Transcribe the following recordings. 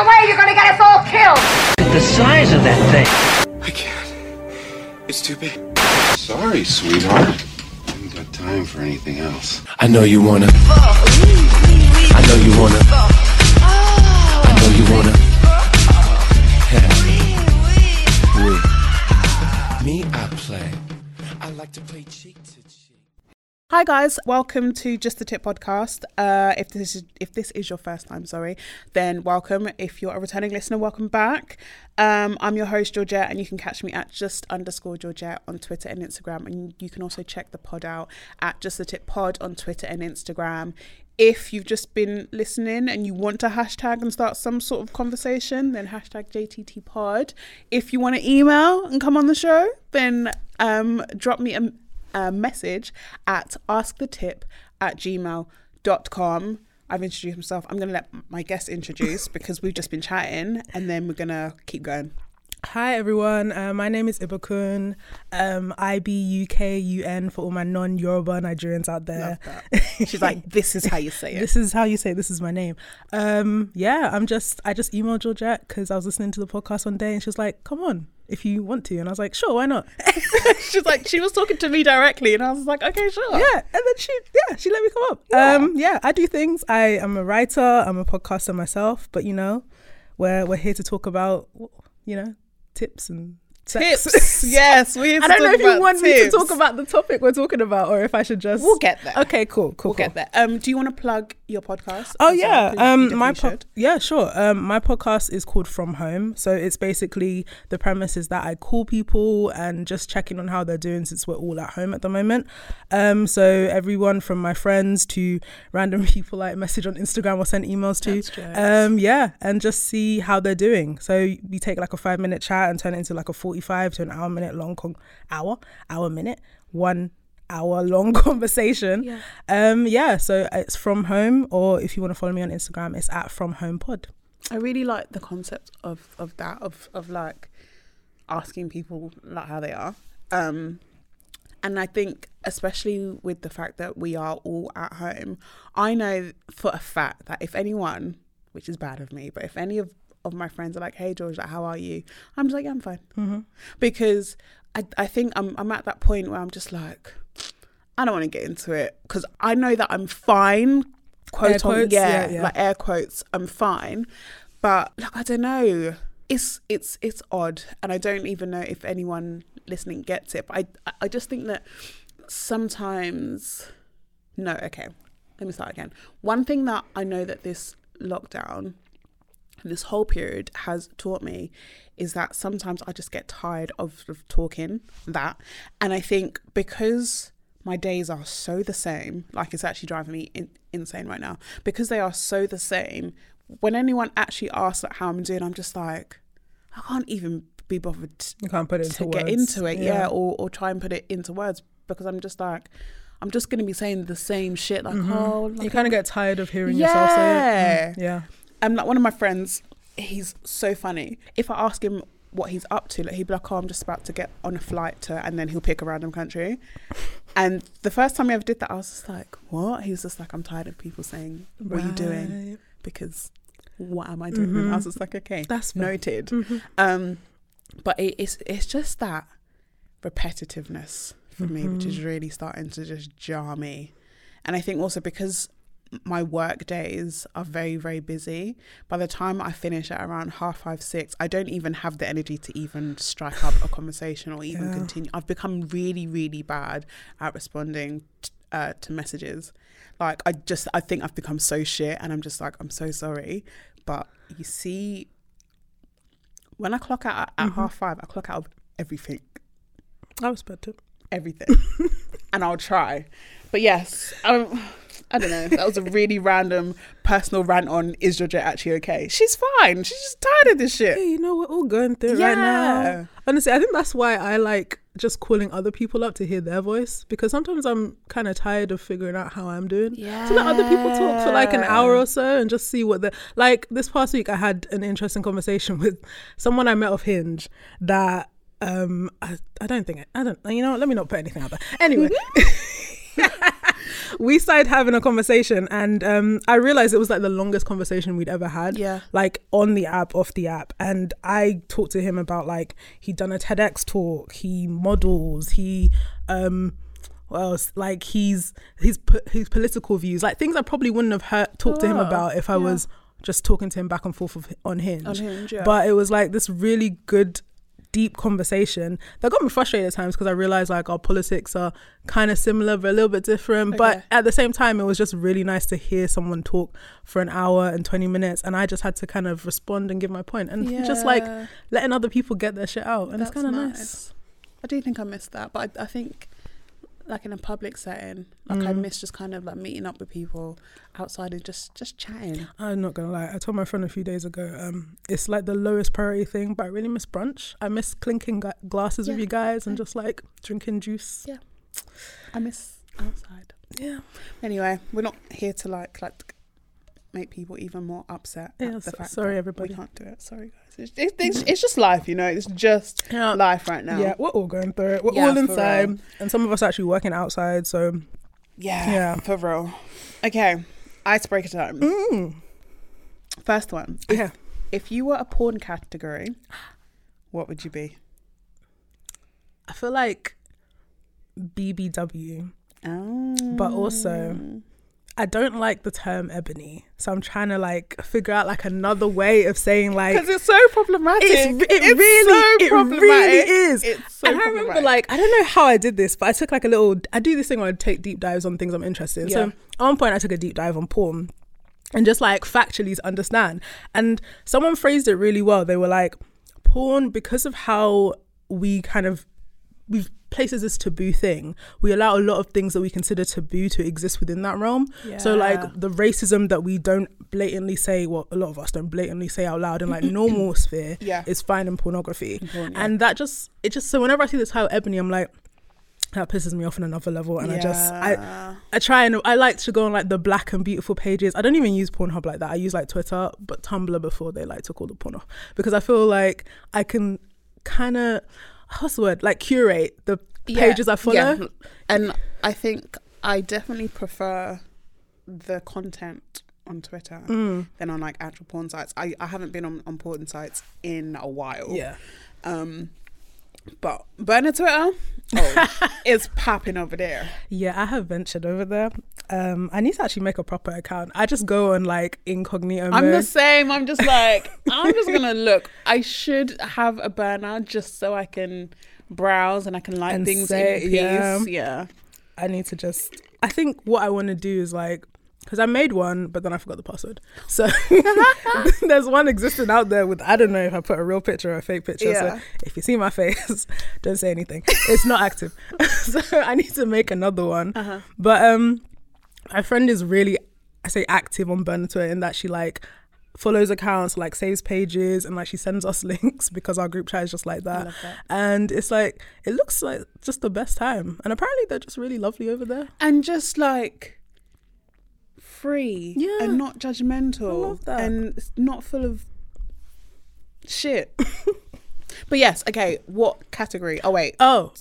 the way, you're gonna get us all killed! The size of that thing. I can't. It's too big. Sorry, sweetheart. I haven't got time for anything else. I know you wanna. I know you wanna. I know you wanna. Me, I play. I like to play cheek to cheek. Hi guys, welcome to Just the Tip podcast. Uh, if this is if this is your first time, sorry, then welcome. If you're a returning listener, welcome back. Um, I'm your host Georgette, and you can catch me at just underscore Georgette on Twitter and Instagram, and you can also check the pod out at Just the Tip Pod on Twitter and Instagram. If you've just been listening and you want to hashtag and start some sort of conversation, then hashtag JTT Pod. If you want to email and come on the show, then um, drop me a a message at askthetip at gmail.com. I've introduced myself. I'm going to let my guest introduce because we've just been chatting and then we're going to keep going. Hi everyone, uh, my name is Ibukun. Um, I B U K U N for all my non Yoruba Nigerians out there. She's like, this is how you say it. This is how you say it. this is my name. Um, yeah, I'm just I just emailed Georgette because I was listening to the podcast one day and she was like, "Come on, if you want to," and I was like, "Sure, why not?" She's like, she was talking to me directly and I was like, okay, sure. Yeah, and then she yeah she let me come up. Yeah. Um, yeah, I do things. I am a writer. I'm a podcaster myself, but you know, we're we're here to talk about you know tips and. Tips. yes, we. I don't know if you want me to talk about the topic we're talking about, or if I should just. We'll get there. Okay, cool, cool. We'll cool. get there. Um, do you want to plug your podcast? Oh yeah, well? um, my po- should. yeah, sure. Um, my podcast is called From Home, so it's basically the premise is that I call people and just checking on how they're doing since we're all at home at the moment. Um, so everyone from my friends to random people I message on Instagram or send emails to, um, yeah, and just see how they're doing. So we take like a five minute chat and turn it into like a forty-five to an hour minute long con- hour hour minute one hour long conversation. Yeah. Um, yeah, so it's from home, or if you want to follow me on Instagram, it's at from home pod. I really like the concept of of that of of like asking people like how they are. Um and I think especially with the fact that we are all at home, I know for a fact that if anyone, which is bad of me, but if any of of my friends are like, "Hey George, like, how are you?" I'm just like, yeah, "I'm fine," Mm-hmm. because I I think I'm I'm at that point where I'm just like, I don't want to get into it because I know that I'm fine. Quote Air on, quotes, yeah, yeah, yeah. like air quotes, I'm fine. But like I don't know. It's it's it's odd, and I don't even know if anyone listening gets it. But I I just think that sometimes, no, okay. Let me start again. One thing that I know that this lockdown, this whole period has taught me, is that sometimes I just get tired of, of talking that, and I think because my days are so the same, like it's actually driving me in, insane right now. Because they are so the same, when anyone actually asks like, how I'm doing, I'm just like, I can't even be bothered You can't put it to into get words. into it, yeah, or, or try and put it into words because I'm just like, I'm just gonna be saying the same shit, like, oh, you kind of get tired of hearing yourself say it. Yeah. Mm, yeah. Um, like one of my friends, he's so funny. If I ask him what he's up to, like he'd be like, "Oh, I'm just about to get on a flight to," and then he'll pick a random country. And the first time he ever did that, I was just like, "What?" He was just like, "I'm tired of people saying, what are you doing?" Because what am I doing? And I was just like, "Okay, That's fair. noted." Um, but it, it's it's just that repetitiveness for me, which is really starting to just jar me. And I think also because my work days are very very busy. By the time i finish at around half five six i don't even have the energy to even strike up a conversation or even Yeah. continue. I've become really really bad at responding t- uh, to messages. Like i just i think i've become so shit and i'm just like i'm so sorry. But you see when i clock out at, at half five i clock out of everything. I respect it. everything. And I'll try. But yes, um, I don't know. That was a really random personal rant on is Georgette actually okay? She's fine. She's just tired of this shit. Hey, you know, we're all going through it right now. Honestly, I think that's why I like just calling other people up to hear their voice because sometimes I'm kind of tired of figuring out how I'm doing. To let other people talk for like an hour or so and just see what the like this past week I had an interesting conversation with someone I met off Hinge that um I, I don't think I, I don't you know let me not put anything out there. Anyway. we started having a conversation, and um, I realized it was like the longest conversation we'd ever had. Yeah. like on the app, off the app, and I talked to him about like he'd done a TEDx talk, he models, he um. What else? Like he's his his political views, like things I probably wouldn't have heard talked to him Oh, about if I yeah. was just talking to him back and forth of, on Hinge. On Hinge, yeah. But it was like this really good, deep conversation that got me frustrated at times because I realized like our politics are kind of similar but a little bit different. But at the same time, it was just really nice to hear someone talk for an hour and 20 minutes. And I just had to kind of respond and give my point and just like letting other people get their shit out. And it's kind of nice. nice. I do think I missed that, but I, I think like in a public setting, like I Mm. miss just kind of like meeting up with people outside and just just chatting. I'm not gonna lie. I told my friend a few days ago, um, it's like the lowest priority thing, but I really miss brunch. I miss clinking gu- glasses with you guys and just like drinking juice. Yeah. I miss outside. Yeah. Anyway, we're not here to like like make people even more upset. Yeah, at the so- fact sorry, everybody. We can't do it. Sorry, guys. It's, it's, it's, it's just life, you know. It's just Yeah. life right now. Yeah, we're all going through it. We're Yeah, all for inside, real. and some of us actually working outside. So yeah, Yeah. for real. Okay, icebreaker time. mm, First one. If, if you were a porn category, what would you be? I feel like BBW, Oh, but also I don't like the term ebony, so I'm trying to like figure out like another way of saying like because it's so problematic. It's, it It's really, so it really is. It's so and I remember, like, I don't know how I did this, but I took like a little. I do this thing where I take deep dives on things I'm interested in. Yeah. So at one point, I took a deep dive on porn, and just like factually to understand. And someone phrased it really well. They were like, porn because of how we kind of we've places this taboo thing we allow a lot of things that we consider taboo to exist within that realm Yeah. so like the racism that we don't blatantly say well a lot of us don't blatantly say out loud in like normal sphere Yeah. is fine in pornography porn, yeah. and that just it just so whenever i see the title ebony i'm like that pisses me off on another level and i just i I try and I like to go on like the black and beautiful pages. I don't even use Pornhub like that. I use like Twitter, but Tumblr before they like took all the porn off because I feel like I can kind of what's the word like curate the Yeah, pages I follow. yeah. And I think I definitely prefer the content on Twitter Mm. than on like actual porn sites. I, I haven't been on, on porn sites in a while. Yeah. Um, but burner Twitter, oh, it's popping over there. Yeah, I have ventured over there. Um, I need to actually make a proper account. I just go on like incognito I'm the same. I'm just like, I'm just gonna look. I should have a burner just so I can browse and I can like And things say- in peace. yeah. yeah. I need to just. I think what I want to do is like. Because I made one, but then I forgot the password. So there's one existing out there with I don't know if I put a real picture or a fake picture. Yeah. So if you see my face, don't say anything. It's not active. so I need to make another one. Uh-huh. But um, my friend is really, I say active on Burner Twitter in that she like follows accounts, like saves pages, and like she sends us links because our group chat is just like that. that. And it's like it looks like just the best time. And apparently they're just really lovely over there. and just like free Yeah. and not judgmental I love that. and not full of shit but yes okay what category oh wait Oh,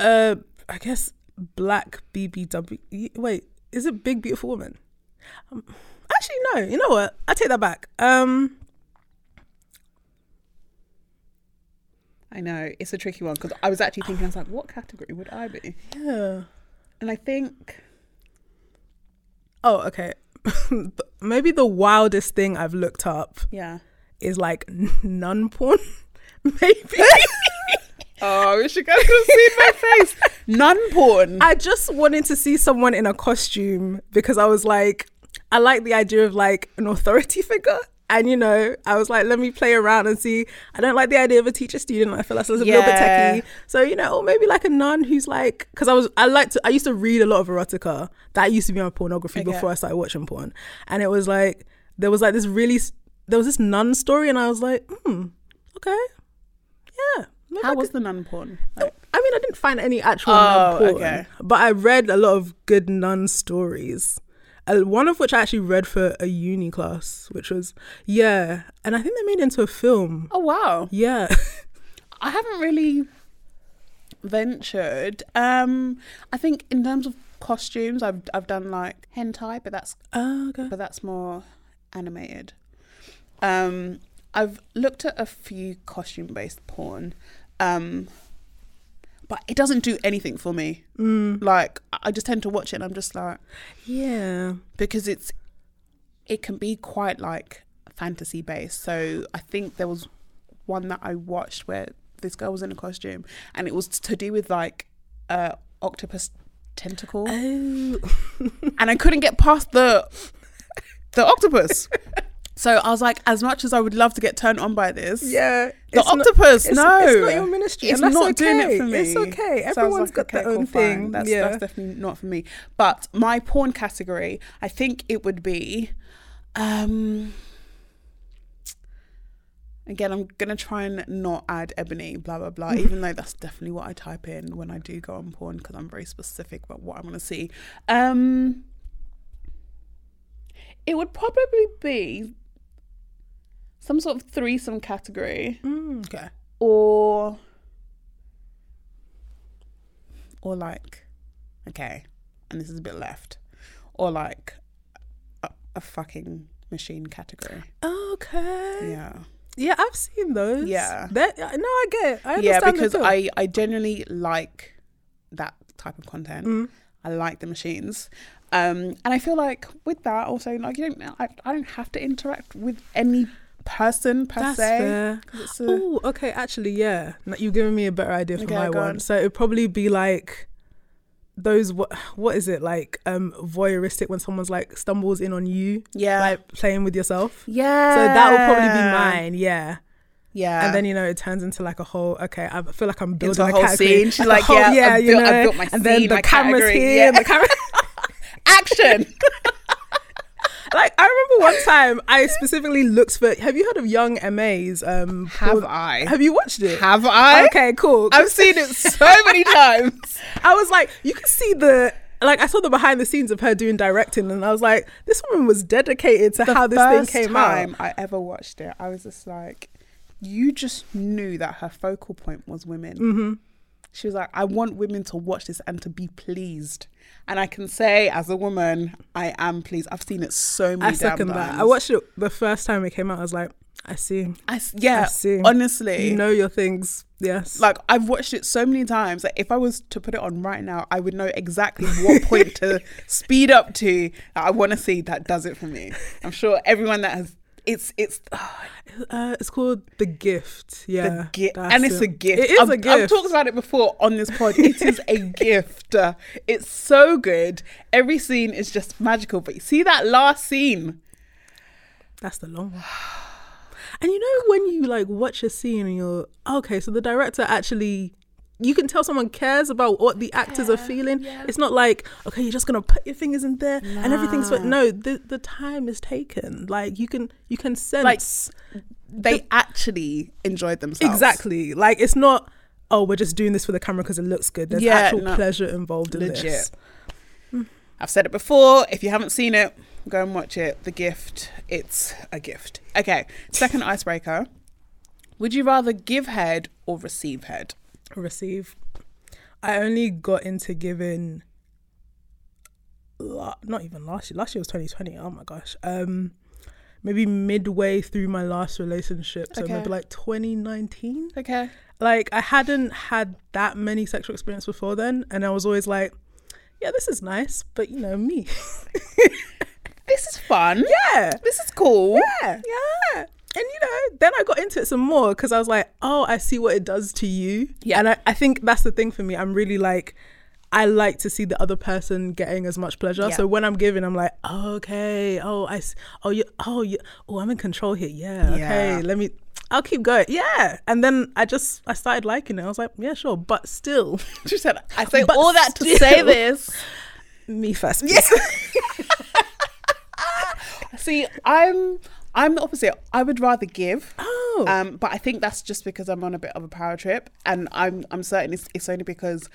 uh, I guess black BBW. Wait, is a big beautiful woman? Um, actually, no. You know what? I take that back. Um, i know it's a tricky one because i was actually thinking i was like what category would i be yeah. and i think Oh, okay. Maybe the wildest thing I've looked up yeah is like nun porn. Maybe. oh i wish you guys could have seen my face nun porn I just wanted to see someone in a costume because I was like, I like the idea of like an authority figure. And you know, I was like, let me play around and see. I don't like the idea of a teacher student. I feel like that's a little bit Yeah. techie. So you know, or maybe like a nun who's like, because I was, I like to, I used to read a lot of erotica. That used to be my pornography Okay. before I started watching porn. And it was like, there was like this really, there was this nun story, and I was like, hmm, okay, yeah. Maybe I how could- was the nun porn like, I mean, I didn't find any actual Oh, nun porn, okay. but I read a lot of good nun stories. Uh, one of which I actually read for a uni class, which was yeah, and I think they made it into a film. oh wow Yeah, I haven't really ventured. Um, I think in terms of costumes. I've I've done like hentai, but that's Oh, okay. but that's more animated. Um, I've looked at a few costume based porn, um, but it doesn't do anything for me. Mm. Like I just tend to watch it, and I'm just like Yeah. because it's it can be quite like fantasy based. So I think there was one that I watched where this girl was in a costume, and it was to do with like uh octopus tentacle, Oh. and I couldn't get past the the octopus. So I was like, as much as I would love to get turned on by this, yeah. the it's not- octopus, it's, no, it's not your ministry. It's and that's not okay. doing it for me. It's okay. So I like, got their okay, own fine. thing. That's, yeah. that's definitely not for me. But my porn category, I think it would be, um, again, I'm gonna try and not add ebony, blah blah blah. even though that's definitely what I type in when I do go on porn because I'm very specific about what I want to see. Um, it would probably be some sort of threesome category Mm, okay. or or like okay and this is a bit left or like a, a fucking machine category Okay. yeah Yeah, I've seen those. Yeah. That, no, I get it. I yeah understand the because i i genuinely like that type of content Mm. i like the machines um and i feel like with that also like you don't i, I don't have to interact with any person per That's se fair. 'cause it's a- Oh, okay. Actually, yeah. No, You've given me a better idea for Okay, my one. on. So it'd probably be like those. What? What is it like? Um, voyeuristic when someone's like stumbles in on you, yeah like playing with yourself. yeah So that will probably be mine. Yeah. yeah And then you know it turns into like a whole. Okay, I feel like I'm building a a, whole category. scene. She's a like, whole- yeah, I've you built- I've built my and then the camera's category, here. yeah. The camera. action like I remember one time I specifically looked for. Have you heard of Young MAs? Um, Have I? Have you watched it? Have I? Okay, cool. I've seen it so many times. I was like, you can see the like I saw the behind the scenes of her doing directing, and I was like, this woman was dedicated to how this thing came time out. I ever watched it, I was just like, you just knew that her focal point was women. Mm-hmm. She was like, I want women to watch this and to be pleased. And I can say, as a woman, I am pleased. I've seen it so many I second damn that. I watched it the first time it came out. I was like, I see. I yeah, I see. honestly. You know your things. Yes. like I've watched it so many times that if I was to put it on right now, I would know exactly what point to speed up to that I want to see that does it for me. I'm sure everyone that has it's it's uh, it's called the gift. Yeah. the that's and it's it. a gift. It is I've, a gift. I've talked about it before on this pod. It is a gift. Uh, It's so good. Every scene is just magical. But you see that last scene. That's the long one. And you know when you like watch a scene and you're okay, so the director actually you can tell someone cares about what the actors are feeling. It's not like okay, you're just gonna put your fingers in there and everything's but no, the the time is taken. Like you can you can sense Like they actually enjoyed themselves. exactly. Like it's not oh we're just doing this for the camera because it looks good. There's Yeah, actual no. pleasure involved in Legit. this. I've said it before. If you haven't seen it, go and watch it. The gift. It's a gift. Okay. Second icebreaker. Would you rather give head or receive head? Receive. I only got into giving. Not even last year. Last year was 2020. Oh my gosh. Um, maybe midway through my last relationship, so Okay. maybe like 2019. Okay. Like I hadn't had that many sexual experience before then, and I was always like, "Yeah, this is nice," but you know me. This is fun. yeah. This is cool. Yeah, yeah. And you know, then I got into it some more because I was like, oh, I see what it does to you. Yeah. And I, I think that's the thing for me. I'm really like, I like to see the other person getting as much pleasure. Yeah. So when I'm giving, I'm like, oh, okay, oh, I, oh, you, oh, you, oh, I'm in control here. Yeah, okay, let me, I'll keep going. Yeah. And then I just, I started liking it. I was like, yeah, sure, but still, She said, I say all that to say this. me first. please. See, I'm I'm the opposite. I would rather give. Oh. Um, but I think that's just because I'm on a bit of a power trip, and I'm I'm certain it's, it's only because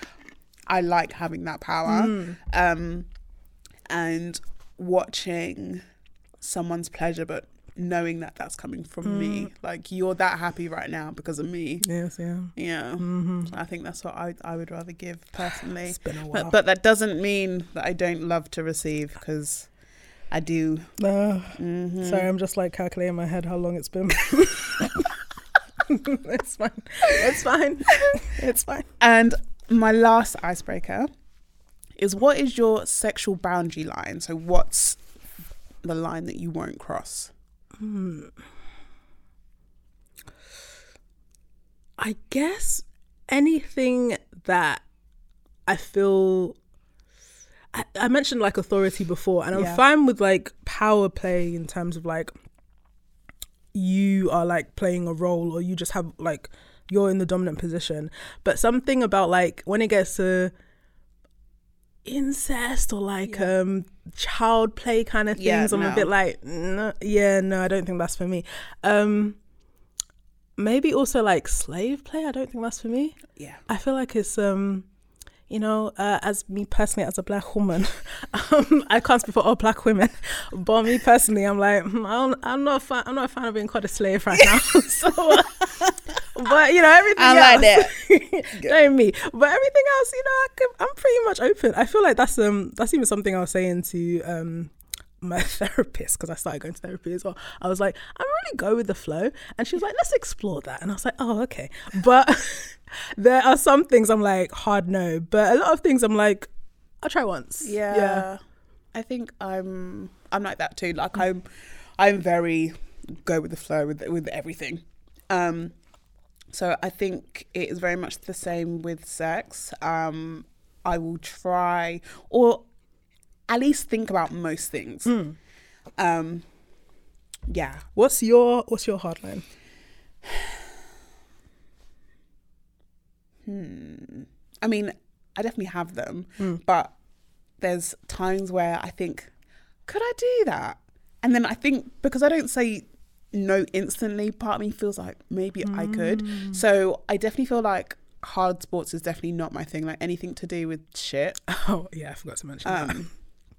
I like having that power, um, and watching someone's pleasure, but knowing that that's coming from me. Like you're that happy right now because of me. Yes, yeah. Yeah, I think that's what I I would rather give personally. It's been a while. But, but that doesn't mean that I don't love to receive because I do. Uh, Mm-hmm. Sorry, I'm just like calculating in my head how long it's been. it's fine. It's fine. It's fine. And my last icebreaker is what is your sexual boundary line? So what's the line that you won't cross? I guess anything that I feel. I, I mentioned like authority before, and I'm Yeah. fine with like power play in terms of like you are like playing a role or you just have like you're in the dominant position. But something about like when it gets to incest or like um child play kind of Yeah, things, I'm a bit like, no, yeah, no, I don't think that's for me. Um maybe also like slave play. I don't think that's for me. Yeah. I feel like it's um you know, uh, as me personally, as a black woman, um, I can't speak for all black women, but me personally, I'm like, hmm, I'm not a fan. I'm not a fan of being called a slave right now. so, uh, but you know, everything I like else, don't me. But everything else, you know, I I'm pretty much open. I feel like that's um that's even something I was saying to um my therapist because I started going to therapy as well. I was like, I'm really go with the flow, and she was like, let's explore that, and I was like, oh okay. But there are some things I'm like hard no, but a lot of things I'm like, I'll try once. Yeah. yeah. I think I'm I'm like that too. Like I'm I'm very go with the flow with with everything. Um so I think it is very much the same with sex. Um I will try or at least think about most things. Um yeah. What's your What's your hard line? I mean, I definitely have them, but there's times where I think, could I do that? And then I think because I don't say no instantly, part of me feels like maybe I could. So I definitely feel like hard sports is definitely not my thing. Like anything to do with shit, Oh yeah, I forgot to mention that. um,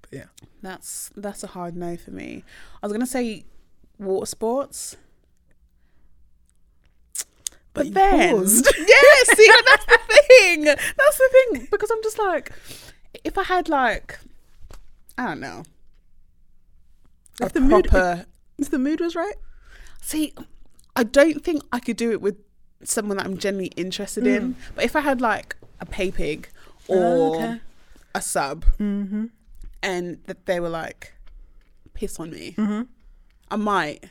But yeah, that's that's a hard no for me. I was gonna say water sports. But, you then, paused. yeah, see, that's the thing. That's the thing because I'm just like, if I had like, I don't know, If the mood- proper. if the mood was right. see, I don't think I could do it with someone that I'm genuinely interested in. Mm. But if I had like a pay pig oh, or Oh, okay. a sub, mm-hmm. And that they were like, piss on me, I might.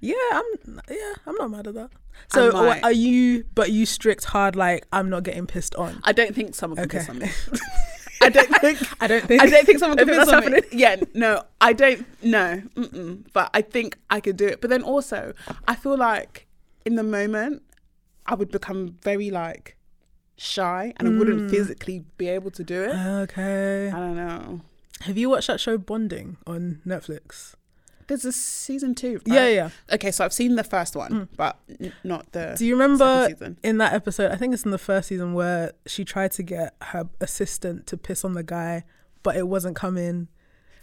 Yeah, I'm. Yeah, I'm not mad at that. So I are you? But you strict hard like I'm not getting pissed on. I don't think someone can Okay. piss on me. I don't think. I don't think. I don't think someone I can piss on me. Yeah, no, I don't. No, mm-mm. but I think I could do it. But then also, I feel like in the moment, I would become very like shy, and I Mm. wouldn't physically be able to do it. Okay. I don't know. Have you watched that show Bonding on Netflix? There's a season two. Right? Yeah, yeah. Okay, so I've seen the first one, mm. but n- not the. Do you remember in that episode? I think it's in the first season where she tried to get her assistant to piss on the guy, but it wasn't coming.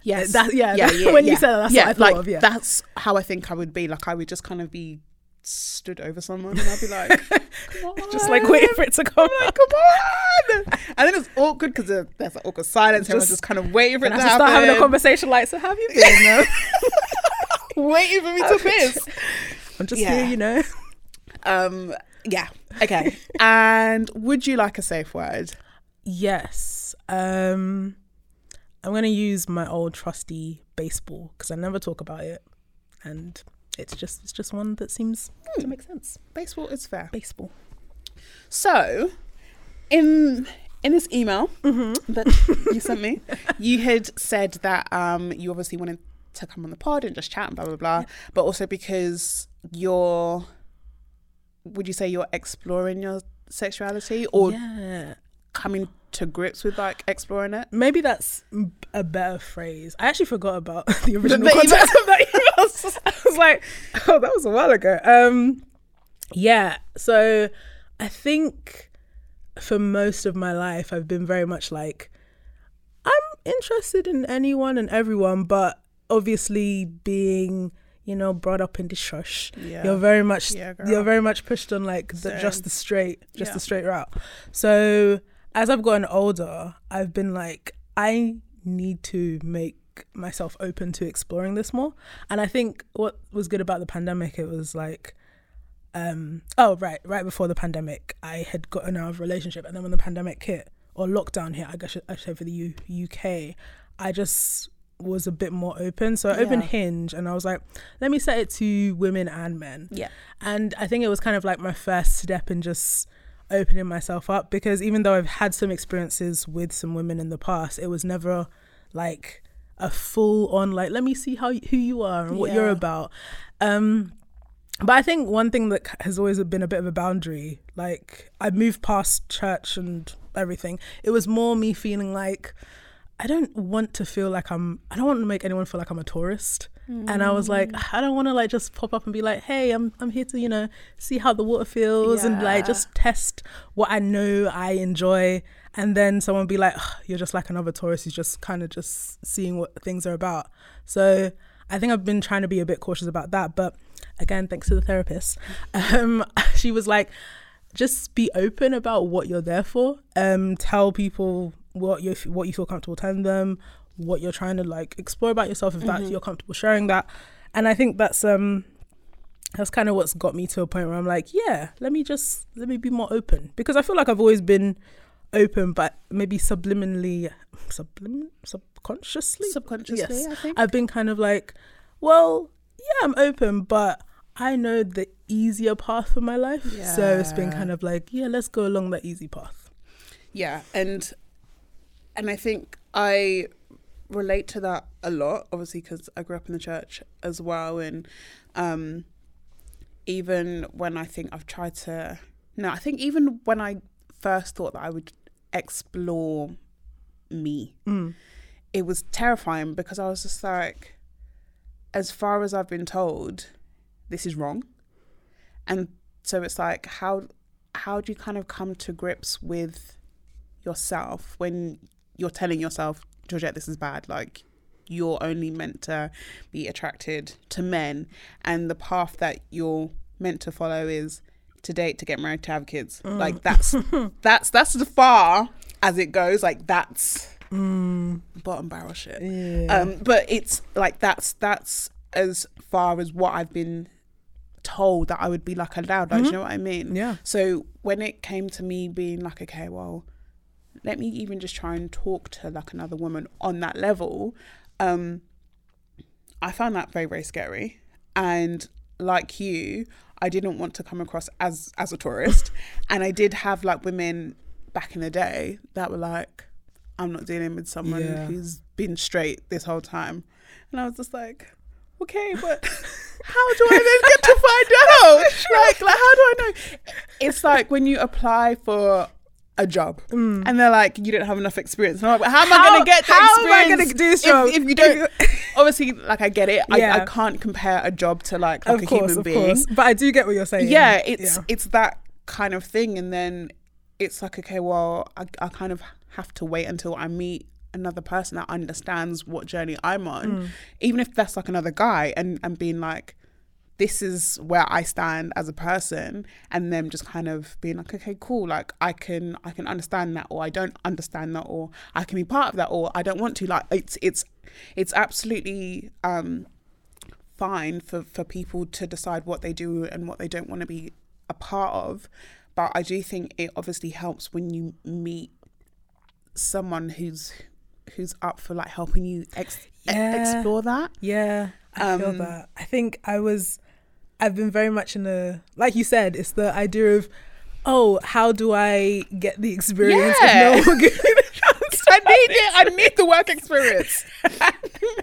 Yes. That- yeah, that- when you said that, that's what I thought like, of, yeah. That's how I think I would be. Like I would just kind of be stood over someone and I'd be like, Just like waiting for it to come. Like, come on. And then it's awkward because there's like awkward silence. Everyone's Just- just kind of waiting for it And to I have to happen. start having a conversation like, so have you been? Waiting for me to piss. I'm just Yeah. here, you know. Um, yeah. Okay. and would you like a safe word? Yes. Um I'm gonna use my old trusty baseball because I never talk about it, and it's just it's just one that seems to make sense. Baseball is fair. Baseball. So, in in this email Mm-hmm. that you sent me, you had said that um, you obviously wanted to come on the pod and just chat and blah blah blah, but also because you're, would you say you're exploring your sexuality or yeah. coming to grips with like exploring it? Maybe that's a better phrase. I actually forgot about the original the context of that email. I was like, oh, that was a while ago. Um, yeah. So I think for most of my life, I've been very much like, I'm interested in anyone and everyone, but obviously being, you know, brought up in the shush. Yeah. You're very much Yeah, you're very much pushed on like the, just the straight, just Yeah. the straight route. So as I've gotten older, I've been like, I need to make myself open to exploring this more. And I think what was good about the pandemic, it was like, um, oh right, right before the pandemic, I had gotten out of a relationship, and then when the pandemic hit or lockdown hit, I guess I should say for the U- UK, I just was a bit more open. So I opened Yeah. Hinge, and I was like, let me set it to women and men. Yeah. And I think it was kind of like my first step in just opening myself up because even though I've had some experiences with some women in the past, it was never like a full on like let me see how who you are and what you're about. Um but I think one thing that has always been a bit of a boundary, like I moved past church and everything. It was more me feeling like I don't want to feel like I'm I don't want to make anyone feel like I'm a tourist. And I was like, I don't want to like just pop up and be like, "Hey, I'm I'm here to, you know, see how the water feels and like just test what I know I enjoy." And then someone be like, "Ugh, "You're just like another tourist who's just kind of just seeing what things are about." So, I think I've been trying to be a bit cautious about that, but again, thanks to the therapist. Um she was like, just be open about what you're there for. Um, tell people what you what you feel comfortable telling them, what you're trying to like explore about yourself if that you're comfortable sharing that. And I think that's um that's kind of what's got me to a point where I'm like, yeah, let me just let me be more open because I feel like I've always been open, but maybe subliminally, sublim, subconsciously, Subconsciously, I think. I've been kind of like, well, yeah, I'm open, but I know the easier path for my life. So it's been kind of like, yeah, let's go along that easy path. Yeah, and and I think I relate to that a lot, obviously because I grew up in the church as well, and um, even when I think I've tried to, no, I think even when I first thought that I would explore me, it was terrifying because I was just like, as far as I've been told, this is wrong, and so it's like how how do you kind of come to grips with yourself when you're telling yourself, Georgette, this is bad. Like you're only meant to be attracted to men, and the path that you're meant to follow is to date, to get married, to have kids. Mm. Like that's that's that's as far as it goes. Like that's mm. bottom barrel shit. Um, but it's like that's that's as far as what I've been told that I would be like allowed. Like, do mm-hmm. you know what I mean? Yeah. So when it came to me being like, okay, well, let me even just try and talk to like another woman on that level, um, I found that very, very scary. And like you, I didn't want to come across as as a tourist. and I did have like women back in the day that were like, I'm not dealing with someone Yeah. who's been straight this whole time. And I was just like, okay, but how do I then get to find out? Like, like how do I know? It's like when you apply for a job and they're like, you don't have enough experience. And I'm like, how am I Mm. Going to get the how am I experience gonna do this if- job? If, you don't, obviously, like I get it. I, I can't compare a job to like, like of a course, human being course. But I do get what you're saying. yeah it's Yeah. it's that kind of thing and then it's like okay well I, I kind of have to wait until i meet another person that understands what journey i'm on Mm. even if that's like another guy and and being like this is where i stand as a person and them just kind of being like okay cool like i can i can understand that or i don't understand that or i can be part of that or i don't want to like it's it's it's absolutely um fine for, for people to decide what they do and what they don't want to be a part of. But I do think it obviously helps when you meet someone who's who's up for like helping you ex- e- Yeah. explore that. Yeah, I feel Um, that. I think I was, I've been very much in a, like you said, it's the idea of, oh, how do I get the experience Yeah. if no one gives me the chance? I need it. I need the work experience.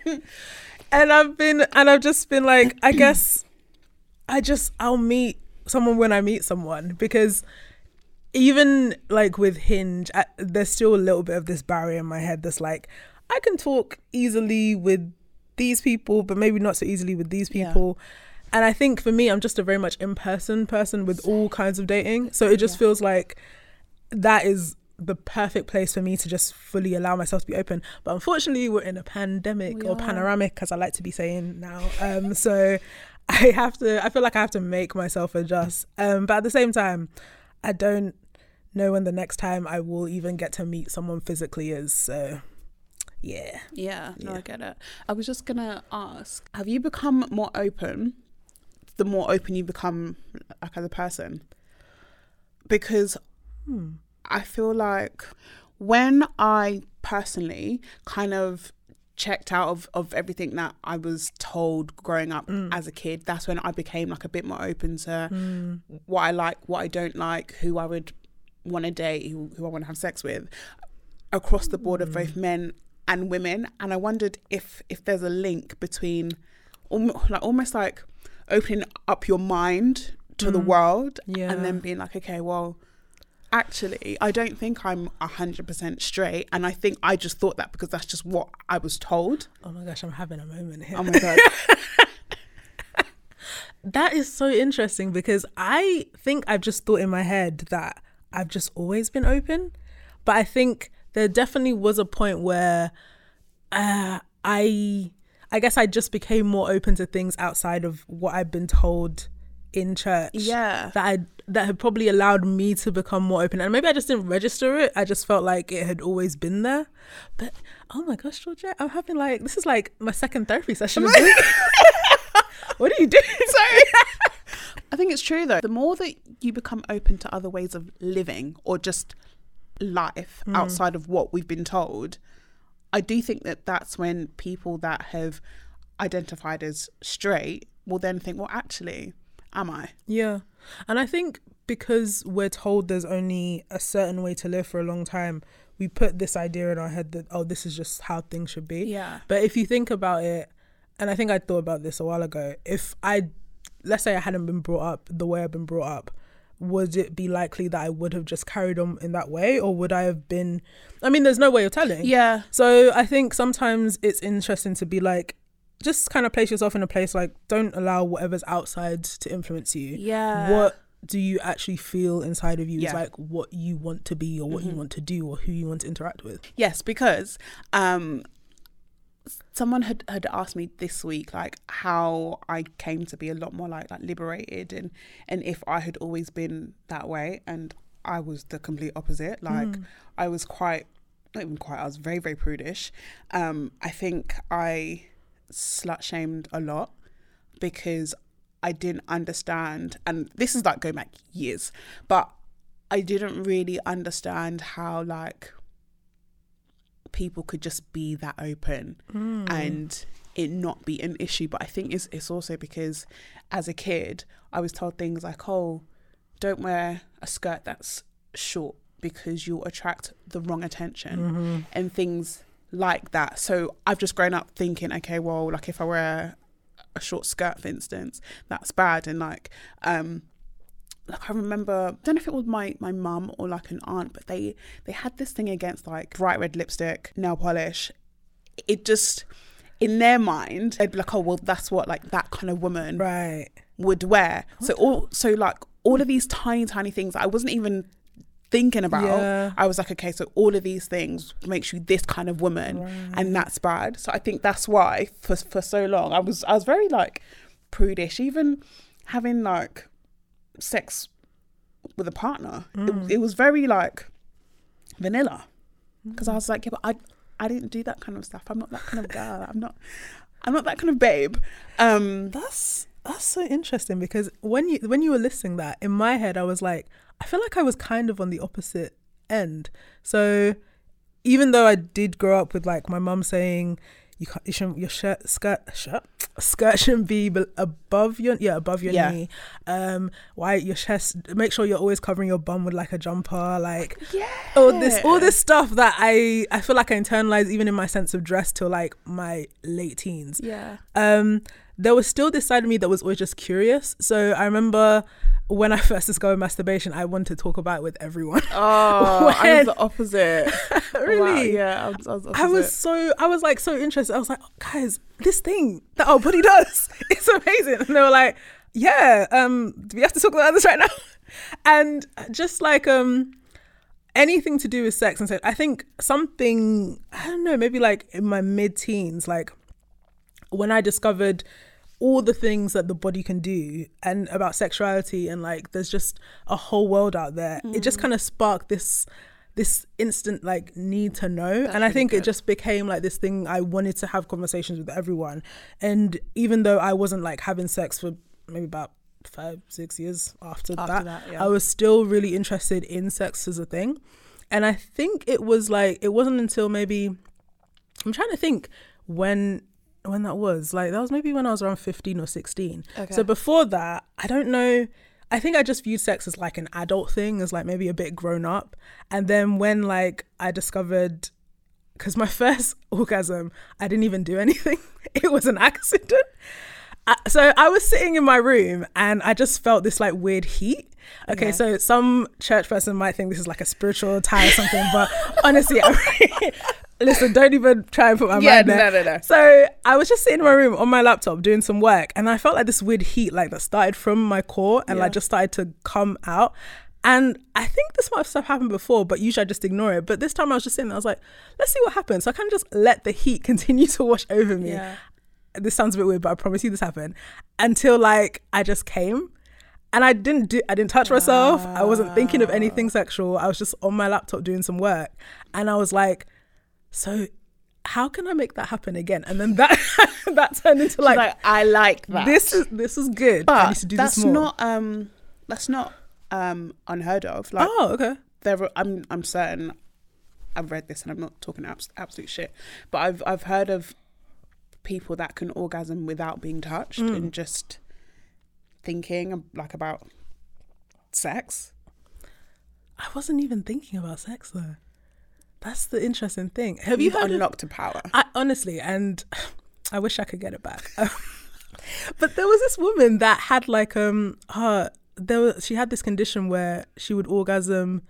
and I've been, and I've just been like, I guess, I just, I'll meet someone when I meet someone because even like with Hinge, I, there's still a little bit of this barrier in my head that's like, I can talk easily with these people, but maybe not so easily with these Yeah. And I think for me, I'm just a very much in person person with all kinds of dating. So it just feels like that is the perfect place for me to just fully allow myself to be open. But unfortunately, we're in a pandemic We or are. panoramic, as I like to be saying now. Um, so I have to. I feel like I have to make myself adjust. Um, but at the same time, I don't know when the next time I will even get to meet someone physically is. So yeah. Yeah, no, Yeah. I get it. I was just gonna ask: Have you become more open? The more open you become, like as a person, because hmm. I feel like when I personally kind of checked out of, of everything that I was told growing up mm. as a kid, that's when I became like a bit more open to hmm. what I like, what I don't like, who I would want to date, who, who I want to have sex with, across the board of both hmm. men and women. And I wondered if if there's a link between, like almost like opening up your mind to the world, Yeah. and then being like, okay, well, actually, I don't think I'm hundred percent straight, and I think I just thought that because that's just what I was told. Oh my gosh, I'm having a moment here. Oh my god. That is so interesting because I think I've just thought in my head that I've just always been open. But I think there definitely was a point where uh, I I guess I just became more open to things outside of what I've been told in church. Yeah. That I that had probably allowed me to become more open. And maybe I just didn't register it. I just felt like it had always been there. But oh my gosh, Georgia, I'm having like this is like my second therapy session. what are you doing? Sorry. I think it's true though. The more that you become open to other ways of living or just life mm. outside of what we've been told, I do think that that's when people that have identified as straight will then think, well, actually, am I? Yeah. And I think because we're told there's only a certain way to live for a long time, we put this idea in our head that, oh, this is just how things should be. Yeah. But if you think about it, and I think I thought about this a while ago, if I, let's say I hadn't been brought up the way I've been brought up, would it be likely that I would have just carried on in that way? Or would I have been, I mean, there's no way of telling. Yeah. So I think sometimes it's interesting to be like, just kind of place yourself in a place like, don't allow whatever's outside to influence you. Yeah. What do you actually feel inside of you Yeah. is like what you want to be or what you want to do or who you want to interact with. Yes, because um, someone had, had asked me this week like how I came to be a lot more like like liberated and and if I had always been that way and I was the complete opposite. Like I was quite not even quite, I was very, very prudish. Um, I think I slut shamed a lot because I didn't understand and this is like going back years, but I didn't really understand how like people could just be that open and it not be an issue. But I think it's it's also because as a kid I was told things like, Oh, don't wear a skirt that's short because you'll attract the wrong attention and things like that. So I've just grown up thinking, okay, well, like if I wear a short skirt, for instance, that's bad. And like, um, like I remember, I don't know if it was my my mum or like an aunt, but they they had this thing against like bright red lipstick, nail polish. It just in their mind, they'd be like, oh well, that's what like that kind of woman Right. would wear. So all so like all of these tiny tiny things I wasn't even thinking about. Yeah. I was like, okay, so all of these things makes you this kind of woman, and that's bad. So I think that's why for for so long I was I was very like prudish, even having like sex with a partner. It, it was very like vanilla because I was like, yeah, but I I didn't do that kind of stuff. I'm not that kind of girl. I'm not. I'm not that kind of babe. Um, That's that's so interesting because when you when you were listing that in my head I was like I feel like I was kind of on the opposite end. So even though I did grow up with like my mum saying you can't you shouldn't your shirt skirt shirt skirt shouldn't be above your yeah above your Yeah. knee um why your chest make sure you're always covering your bum with like a jumper like yeah. all this all this stuff that I I feel like I internalized even in my sense of dress till like my late teens Yeah. um, there was still this side of me that was always just curious. So I remember when I first discovered masturbation, I wanted to talk about it with everyone. Oh, I was the opposite. Really? Wow, yeah, I was, I was, I was so I was like so interested. I was like, guys, this thing that our body does, it's amazing. And they were like, yeah, um, do we have to talk about this right now? And just like um anything to do with sex and sex. I think something I don't know, maybe like in my mid teens, like when I discovered all the things that the body can do and about sexuality and like there's just a whole world out there. It just mm. kind of sparked this this instant like need to know. And i think it just became like this thing i wanted to have conversations with everyone. And even though i wasn't like having sex for maybe about five six years after, After that, that, yeah. i was still really interested in sex as a thing. And i think it was like it wasn't until maybe i'm trying to think when when that was like that was maybe when i was around 15 or 16 so before that i don't know I think I just viewed sex as like an adult thing, as like maybe a bit grown up. And then when like I discovered, because my first orgasm, I didn't even do anything, it was an accident. So I was sitting in my room and I just felt this like weird heat. Okay, so some church person might think this is like a spiritual tie or something, but honestly, I listen, don't even try and put my Yeah, mind there. no, no, no. So I was just sitting in my room on my laptop doing some work, and I felt like this weird heat, like that started from my core and like just started to come out. And I think this might have stuff happened before, but usually I just ignore it. But this time I was just sitting there, I was like, let's see what happens. So I kind of just let the heat continue to wash over me. Yeah. This sounds a bit weird, but I promise you this happened until like I just came. And I didn't do I didn't touch myself. I wasn't thinking of anything sexual. I was just on my laptop doing some work. And I was like, so how can I make that happen again? And then that that turned into like, like I like that. this is this is good. I need but to do that's this more. not um that's not um unheard of. Like oh, okay. there I'm I'm certain I've read this and I'm not talking abs- absolute shit, but I've I've heard of people that can orgasm without being touched Mm. and just thinking like about sex. I wasn't even thinking about sex though. That's the interesting thing. Have you You've heard of- unlocked a power. I honestly, and I wish I could get it back. but there was this woman that had like um her there was she had this condition where she would orgasm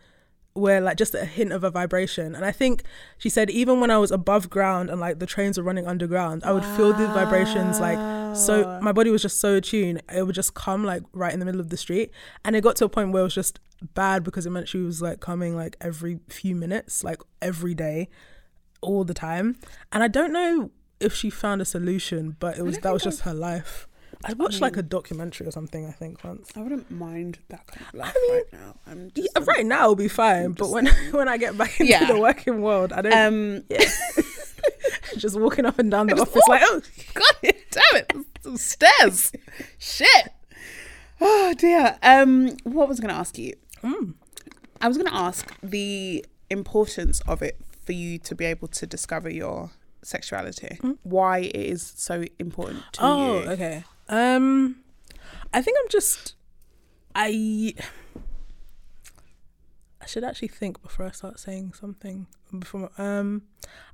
where like just a hint of a vibration. And i think she said even when i was above ground and like the trains were running underground i would feel the vibrations like so my body was just so attuned. It would just come like right in the middle of the street. And it got to a point where it was just bad because it meant she was like coming like every few minutes like every day all the time. And i don't know if she found a solution but it was that was just her life i watched like a documentary or something i think once I wouldn't mind that kind of life mean, right now. I'm just yeah, right now it'll be fine but when when i get back into Yeah. the working world i don't um just walking up and down the office like oh God damn it. Some stairs. Shit. Oh dear. Um, what was I going to ask you? I was going to ask the importance of it for you to be able to discover your sexuality. Why it is so important to oh you. okay um i think i'm just i i should actually think before i start saying something. Before um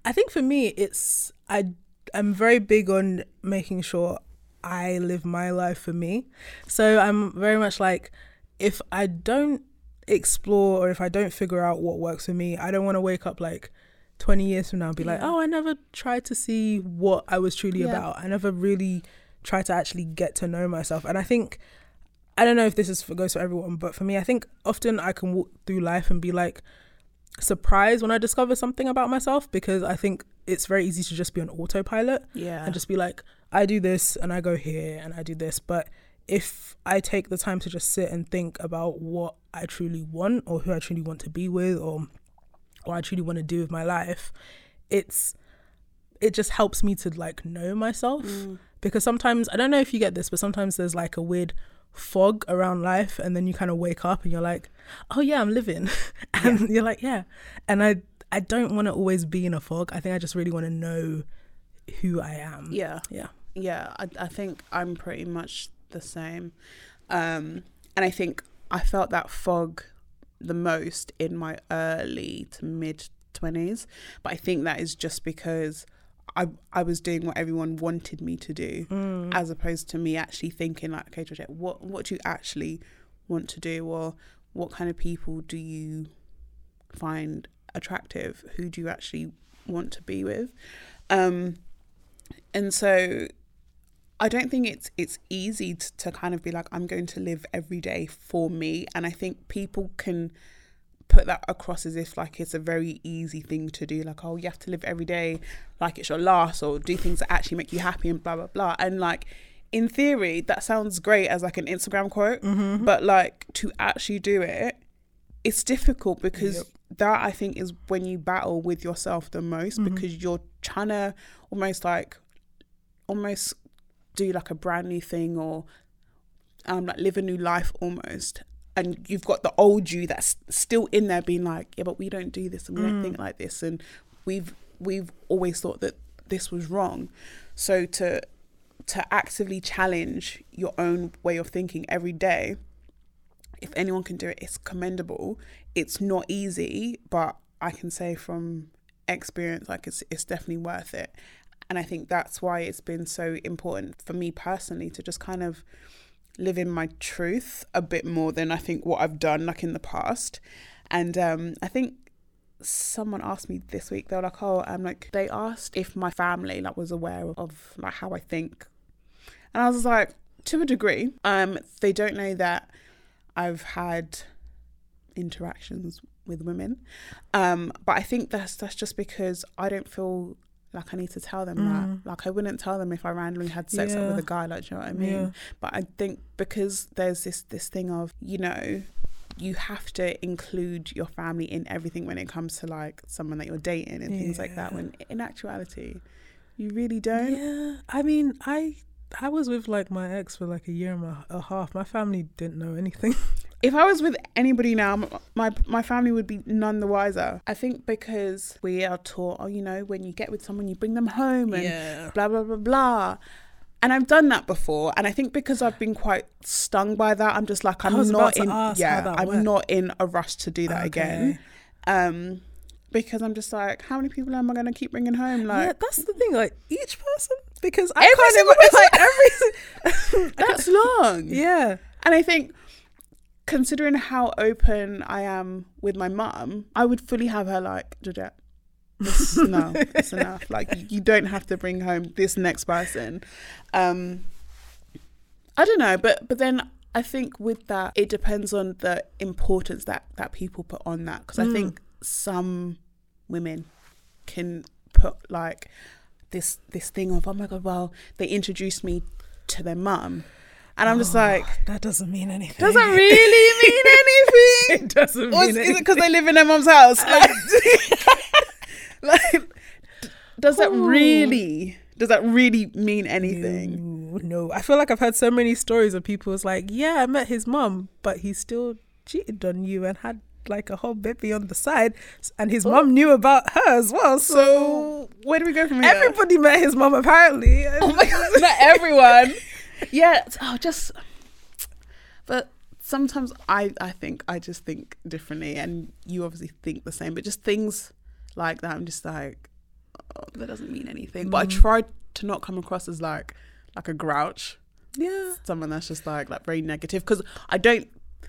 i think for me it's i i'm very big on making sure i live my life for me. So i'm very much like if i don't explore or if i don't figure out what works for me i don't want to wake up like 20 years from now and be like oh i never tried to see what i was truly Yeah. about. I never really tried to actually get to know myself and i think I don't know if this is for goes for everyone, but for me, I think often I can walk through life and be like surprised when I discover something about myself because I think it's very easy to just be on autopilot Yeah. and just be like, I do this and I go here and I do this. But if I take the time to just sit and think about what I truly want or who I truly want to be with or what I truly want to do with my life, it's it just helps me to like know myself mm. Because sometimes I don't know if you get this, but sometimes there's like a weird fog around life and then you kind of wake up and you're like, "Oh yeah, I'm living." and you're like, "Yeah." And I I don't want to always be in a fog. I think I just really want to know who I am. Yeah. Yeah. yeah I, I think i'm pretty much the same um and i think i felt that fog the most in my early to mid 20s but i think that is just because i i was doing what everyone wanted me to do as opposed to me actually thinking like okay Georgette, what what do you actually want to do? Or what kind of people do you find attractive? Who do you actually want to be with? Um and so I don't think it's it's easy t- to kind of be like I'm going to live every day for me. And I think people can put that across as if like it's a very easy thing to do like oh you have to live every day like it's your last or do things that actually make you happy and blah blah blah and like in theory that sounds great as like an instagram quote Mm-hmm. but like to actually do it it's difficult because Yep. that i think is when you battle with yourself the most Mm-hmm. because you're trying to almost like almost do like a brand new thing or um like live a new life almost and you've got the old you that's still in there being like yeah but we don't do this and we don't mm. think like this and we've we've always thought that this was wrong. So to to actively challenge your own way of thinking every day if anyone can do it it's commendable. It's not easy but i can say from experience like it's it's definitely worth it. And i think that's why it's been so important for me personally to just kind of live in my truth a bit more than i think what i've done like in the past. And um i think someone asked me this week they were like oh i'm like they asked if my family like was aware of like how i think. And i was like to a degree. Um they don't know that i've had interactions with women. Um but i think that's that's just because i don't feel like i need to tell them that. Mm. Like i wouldn't tell them if i randomly had sex up with a guy like do you know what i mean? Yeah. but i think because there's this this thing of you know you have to include your family in everything when it comes to like someone that you're dating and things like that when in actuality you really don't. Yeah, I mean, I I was with like my ex for like a year and a half. My family didn't know anything. if I was with anybody now, my my family would be none the wiser. I think because we are taught, oh, you know, when you get with someone, you bring them home and Yeah. blah blah blah blah. And I've done that before, and I think because I've been quite stung by that, I'm just like I'm not in. yeah, I'm went. not in a rush to do that again. Um, because I'm just like, how many people am I going to keep bringing home? Like, yeah, that's the thing. Like each person, because I every can't single like every. that's long. yeah, And I think, considering how open I am with my mum, I would fully have her like, Georgette, this, no, it's enough. Like, you don't have to bring home this next person. Um, I don't know, but but then I think with that, it depends on the importance that that people put on that. Because I think some women can put like this this thing of, oh my god, well, they introduced me to their mum, and I'm just like. that doesn't mean anything. Doesn't really mean anything? It doesn't Or mean is, is it because they live in their mom's house? Like, like, does that really? Does that really mean anything? Ooh, no, I feel like I've heard so many stories of people who's like, yeah, I met his mum, but he still cheated on you and had like a whole baby on the side, and his mum oh. knew about her as well. So, So where do we go from here? everybody met his mum apparently. Oh my god, not everyone. Yeah. Oh, just. But sometimes I I think I just think differently, and you obviously think the same. But just things like that, I'm just like, oh, that doesn't mean anything. But I mm. try to not come across as like like a grouch. yeah, someone that's just like like very negative because I don't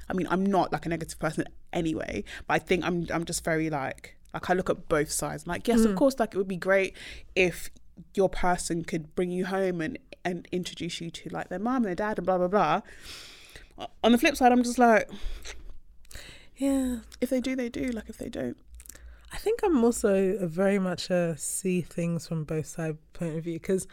I mean I'm not like a negative person anyway but I think I'm I'm just very like like I look at both sides like yes of mm. course like it would be great if your person could bring you home and and introduce you to like their mom and their dad and blah blah blah. On the flip side I'm just like yeah. if they do they do. Like if they don't. I think I'm also a very much a see things from both side point of view because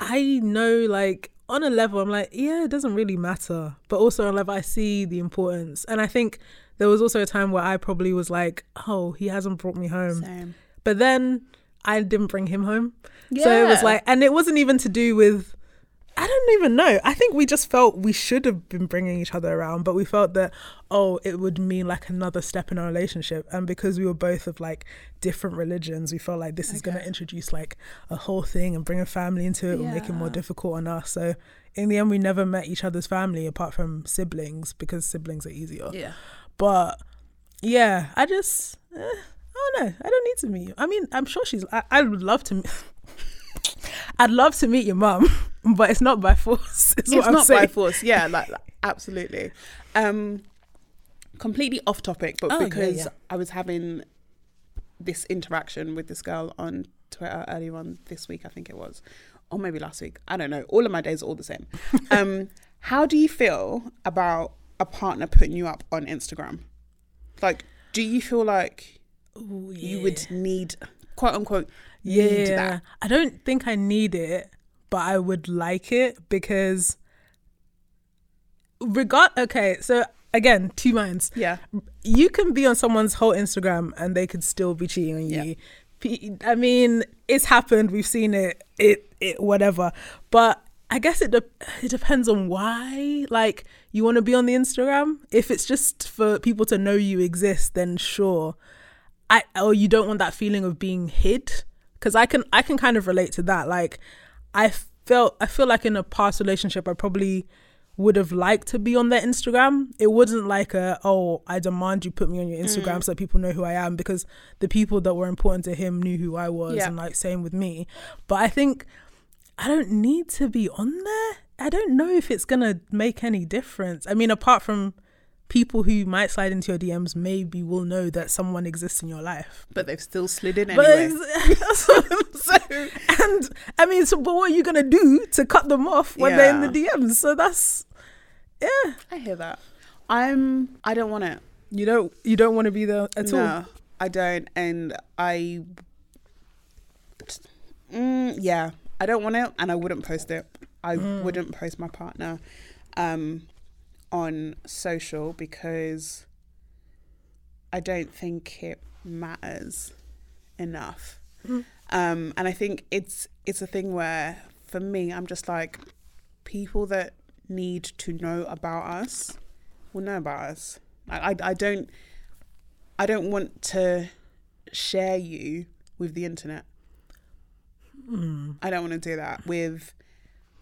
I know like on a level I'm like yeah it doesn't really matter. But also on a level I see the importance. And I think there was also a time where I probably was like oh he hasn't brought me home. Same. But then I didn't bring him home. So it was like and it wasn't even to do with I don't even know. I think we just felt we should have been bringing each other around, but we felt that oh, it would mean like another step in our relationship, and because we were both of like different religions, we felt like this is going to introduce like a whole thing and bring a family into it, and make it more difficult on us. So in the end, we never met each other's family apart from siblings because siblings are easier. yeah. But yeah, I just eh, I don't. I don't need to meet you. I mean, I'm sure she's. I, I would love to. I'd love to meet your mum, but it's not by force. It's not saying. by force yeah like, like, absolutely um completely off topic but Oh, yeah, because yeah. i was having this interaction with this girl on twitter earlier on this week i think it was or maybe last week i don't know all of my days are all the same um how do you feel about a partner putting you up on instagram like Do you feel like Ooh, you would need quote unquote yeah. I don't think I need it, but I would like it because regard okay, so again, two minds. Yeah. You can be on someone's whole Instagram and they could still be cheating on you. I mean, it's happened. We've seen it. It, it whatever. But I guess it de- it depends on why. Like, you want to be on the Instagram. If it's just for people to know you exist, then sure. I or you don't want that feeling of being hid because I can I can kind of relate to that. Like, I felt I feel like in a past relationship, I probably would have liked to be on their Instagram. It wasn't like a oh I demand you put me on your mm. Instagram so that people know who I am because the people that were important to him knew who I was Yeah. and like same with me. But I think I don't need to be on there. I don't know if it's gonna make any difference. I mean, apart from people who might slide into your DMs, maybe will know that someone exists in your life. But they've still slid in anyway. so, and I mean, so but what are you gonna do to cut them off when they're in the DMs? So that's yeah. I hear that. I'm I don't want it. You don't you don't want to be there at all. no, I don't, and I. Mm, yeah, I don't want it, and I wouldn't post it. I Mm. wouldn't post my partner um, on social because I don't think it matters enough. Mm. Um, and I think it's it's a thing where, for me, I'm just like people that need to know about us will know about us. I, I, I don't I don't want to share you with the internet. Hmm. I don't want to do that with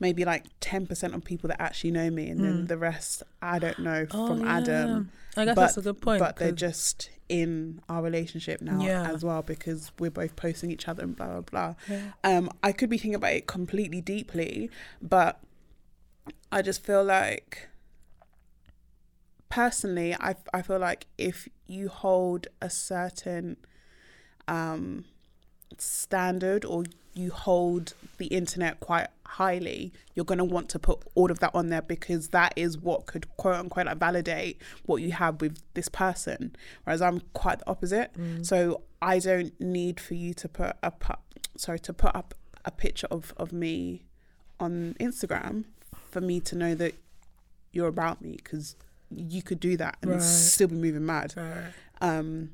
maybe like 10% of people that actually know me and then the rest I don't know Hmm. Oh, from Adam. I guess but, that's a good point. But they're just in our relationship now Yeah. as well because we're both posting each other and blah blah blah. Yeah. Um, I could be thinking about it completely deeply, but I just feel like personally, I I feel like if you hold a certain um standard or you hold the internet quite highly, you're going to want to put all of that on there because that is what could quote unquote like validate what you have with this person. Whereas I'm quite the opposite. So I don't need for you to put a up sorry, to put up a picture of, of me on Instagram for me to know that you're about me because you could do that and Right. still be moving mad Right. um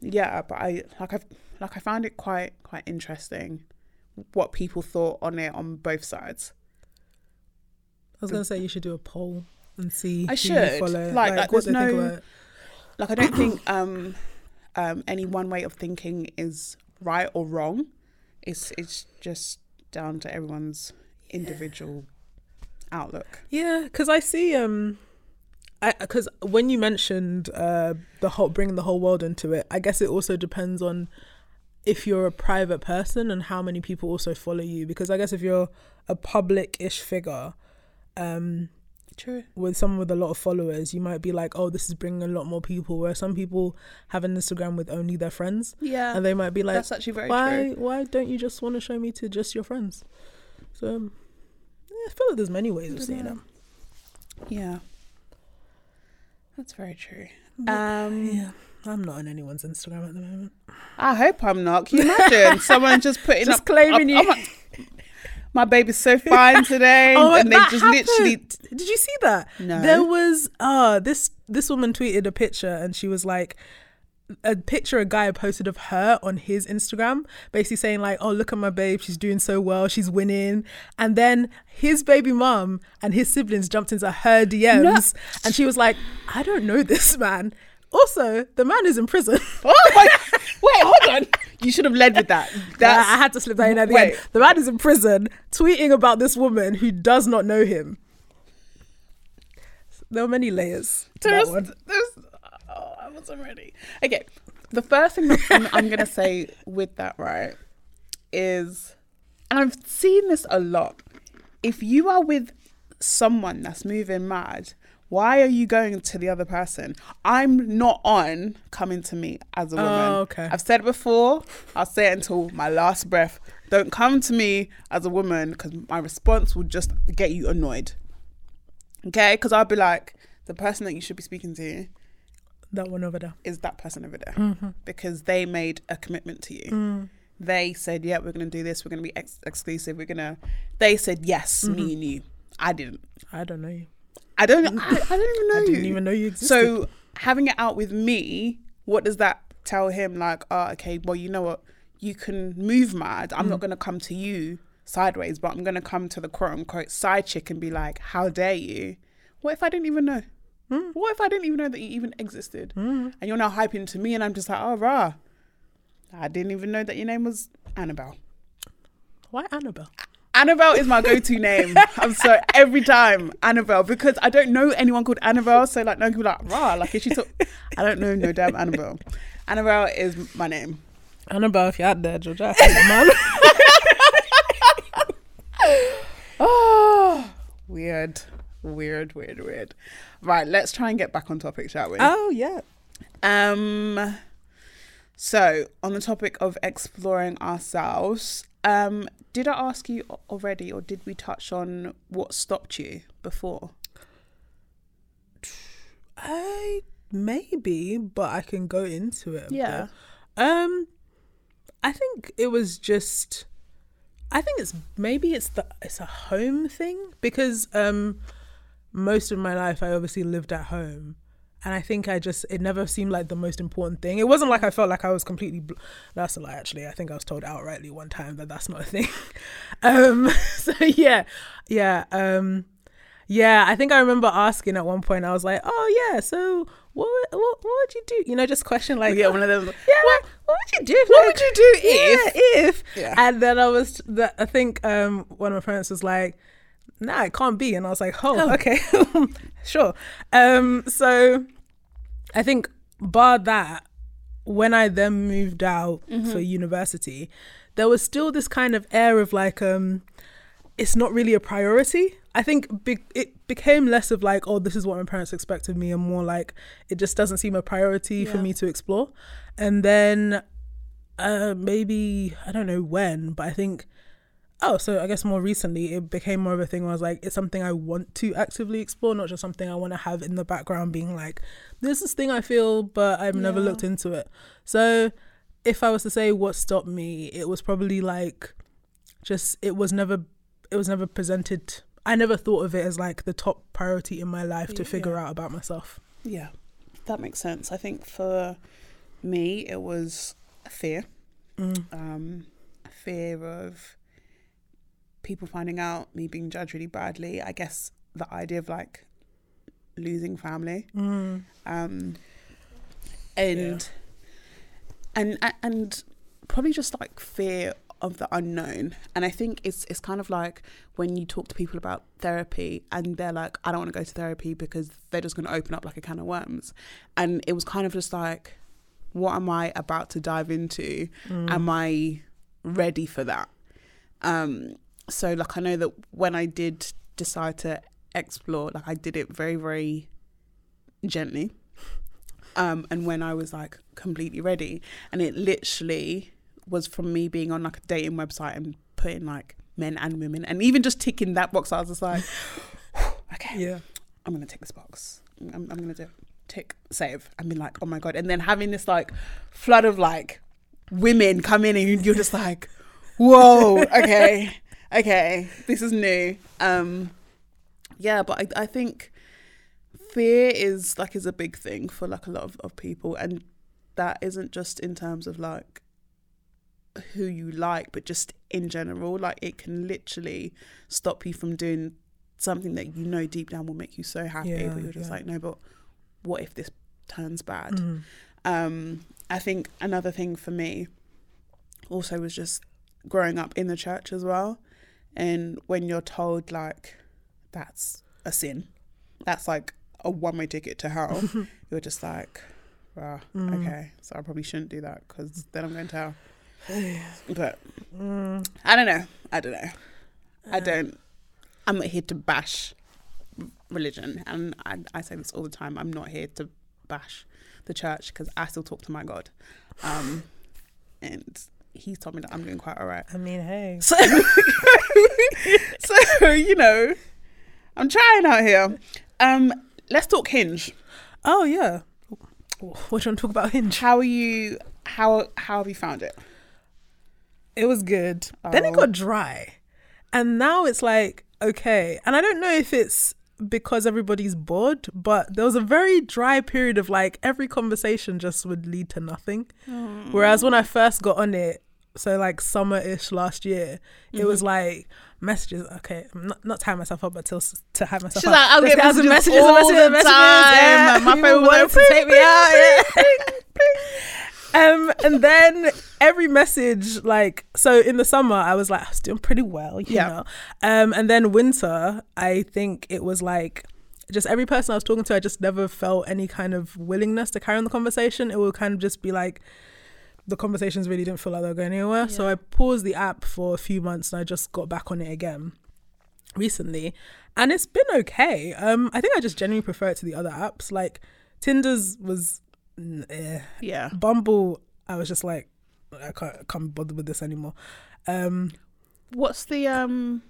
yeah but i like i've like i found it quite quite interesting what people thought on it on both sides I was gonna say you should do a poll and see. I should. follow, Like- like, what there's they think no- like i don't think um um any one way of thinking is right or wrong it's it's just down to everyone's individual outlook Yeah, because I see um, because when you mentioned uh the whole bringing the whole world into it, I guess it also depends on if you're a private person and how many people also follow you. Because I guess if you're a public-ish figure, um, true with someone with a lot of followers, you might be like, oh, this is bringing a lot more people. Where some people have an Instagram with only their friends, yeah and they might be like, that's actually very why true why don't you just want to show me to just your friends? So um, yeah, I feel like there's many ways of seeing them. yeah that's very true um Yeah, I'm not on anyone's Instagram at the moment. I hope I'm not. Can you imagine someone just putting Just up, claiming up- you. I'm my baby's so fine today, and they Oh, just literally. happened. Did you see that? No. There was uh this this woman tweeted a picture and she was like a picture a guy posted of her on his Instagram, basically saying like, "Oh, look at my babe, she's doing so well, she's winning." And then his baby mum and his siblings jumped into her DMs, and she was like, "I don't know this man." Also, the man is in prison. Oh my! Wait, hold on. You should have led with that. That's I had to slip that in at the Wait. end. The man is in prison, tweeting about this woman who does not know him. There were many layers. to that there's, there's, oh, I wasn't ready. Okay, the first thing I'm, I'm gonna say with that right is, and I've seen this a lot. If you are with someone that's moving mad, why are you going to the other person? I'm not on coming to me as a woman. Oh, okay. I've said it before. I'll say it until my last breath. Don't come to me as a woman because my response will just get you annoyed. Okay, because I'll be like, the person that you should be speaking to That one over there. is that person over there Mm-hmm. because they made a commitment to you. Mm. They said, "Yeah, we're going to do this. We're going to be ex- exclusive. We're going to." They said, "Yes, Mm-hmm. me and you." I didn't. I don't know you. I don't. I, I don't even know I you. didn't even know you existed. So having it out with me, what does that tell him? Like, oh, okay, well, you know what? You can move mad. I'm Mm. not going to come to you sideways, but I'm going to come to the quote unquote side chick and be like, how dare you? What if I didn't even know? Hmm. What if I didn't even know that you even existed? And you're now hyping to me, and I'm just like, oh, rah. I didn't even know that your name was Annabelle. Why Annabelle? Annabelle is my go-to name. I'm sorry, every time Annabelle because I don't know anyone called Annabelle. So like, no be like, rah, like if she talk, I don't know no damn Annabelle. Annabelle is my name. Annabelle, if you're out there, Georgia, man. Oh, weird, weird, weird, weird. Right, let's try and get back on topic, shall we? oh yeah. Um, so on the topic of exploring ourselves, um, did I ask you already, or did we touch on what stopped you before? I maybe, but I can go into it. Yeah. Um, I think it was just. I think it's maybe it's the it's a home thing because um, most of my life I obviously lived at home, and I think I just it never seemed like the most important thing. It wasn't like I felt like I was completely. Bl- that's a lie. Actually, I think I was told outrightly one time that that's not a thing. um, so yeah, yeah. Um, yeah, I think I remember asking at one point. I was like, "Oh yeah, so what? What, what would you do? You know, just question like, Yeah, one of them. yeah, what, what would you do? What would you do if? if? Yeah. And then I was, the, I think um, one of my parents was like, "Nah, it can't be." And I was like, "Oh, okay, sure." Um, so I think bar that, when I then moved out for university, there was still this kind of air of like, um, it's not really a priority. I think be- it became less of like, oh, this is what my parents expect of me, and more like it just doesn't seem a priority for me to explore. And then uh, maybe I don't know when, but I think oh, so I guess more recently it became more of a thing where I was like, it's something I want to actively explore, not just something I want to have in the background, being like, this is thing I feel, but I've never looked into it. So if I was to say what stopped me, it was probably like just it was never it was never presented I never thought of it as like the top priority in my life to figure Yeah. out about myself. Yeah, that makes sense. I think for me, it was fear. Um, fear of people finding out, me being judged really badly. I guess the idea of like losing family. Um, and, and and and probably just like fear of the unknown. And I think it's it's kind of like when you talk to people about therapy and they're like, I don't want to go to therapy because they're just going to open up like a can of worms. And it was kind of just like, what am I about to dive into? Am I ready for that? Um, so like I know that when I did decide to explore, like I did it very very gently. Um, and when I was like completely ready, and it literally was from me being on like a dating website and putting like men and women, and even just ticking that box, I was just like, okay, Yeah. I'm gonna tick this box. I'm, I'm gonna do it. Tick save. and be like, oh my god, and then having this like flood of like women come in, and you're just like, whoa, okay, okay, this is new. Um, yeah, but I, I think fear is like is a big thing for like a lot of, of people, and that isn't just in terms of like who you like, but just in general. Like it can literally stop you from doing something that you know deep down will make you so happy, Yeah, but you're just yeah. like, no, but what if this turns bad? Mm. Um, I think another thing for me also was just growing up in the church as well. And when you're told like that's a sin, that's like a one way ticket to hell, you're just like, wow, Mm. okay, so I probably shouldn't do that because then I'm going to hell. But I don't know. I don't know. I don't. I'm not here to bash religion, and I, I say this all the time. I'm not here to bash the church because I still talk to my God, um, and He's told me that I'm doing quite all right. I mean, hey. So, so you know, I'm trying out here. Um, let's talk Hinge. Oh yeah. What do you want to talk about Hinge? How are you? How how have you found it? It was good. Then it Oh. got dry. And now it's like, okay. And I don't know if it's because everybody's bored, but there was a very dry period of like every conversation just would lead to nothing. Whereas when I first got on it, so like summer ish last year, it was like messages. Okay, I'm not, not tying myself up, but to, to hype myself She's up. like, I'll get have some messages all the messages, time. yeah. My phone wanted to take me out. yeah. Um, and then every message, like, so in the summer, I was like, I was doing pretty well, you Yeah. know. Um, and then winter, I think it was like, just every person I was talking to, I just never felt any kind of willingness to carry on the conversation. It would kind of just be like, the conversations really didn't feel like they were going anywhere. So I paused the app for a few months and I just got back on it again recently. And it's been okay. Um, I think I just genuinely prefer it to the other apps. Like Tinder's was eh. Yeah. Bumble, I was just like, I can't, I can't be bothered with this anymore. Um, What's the um?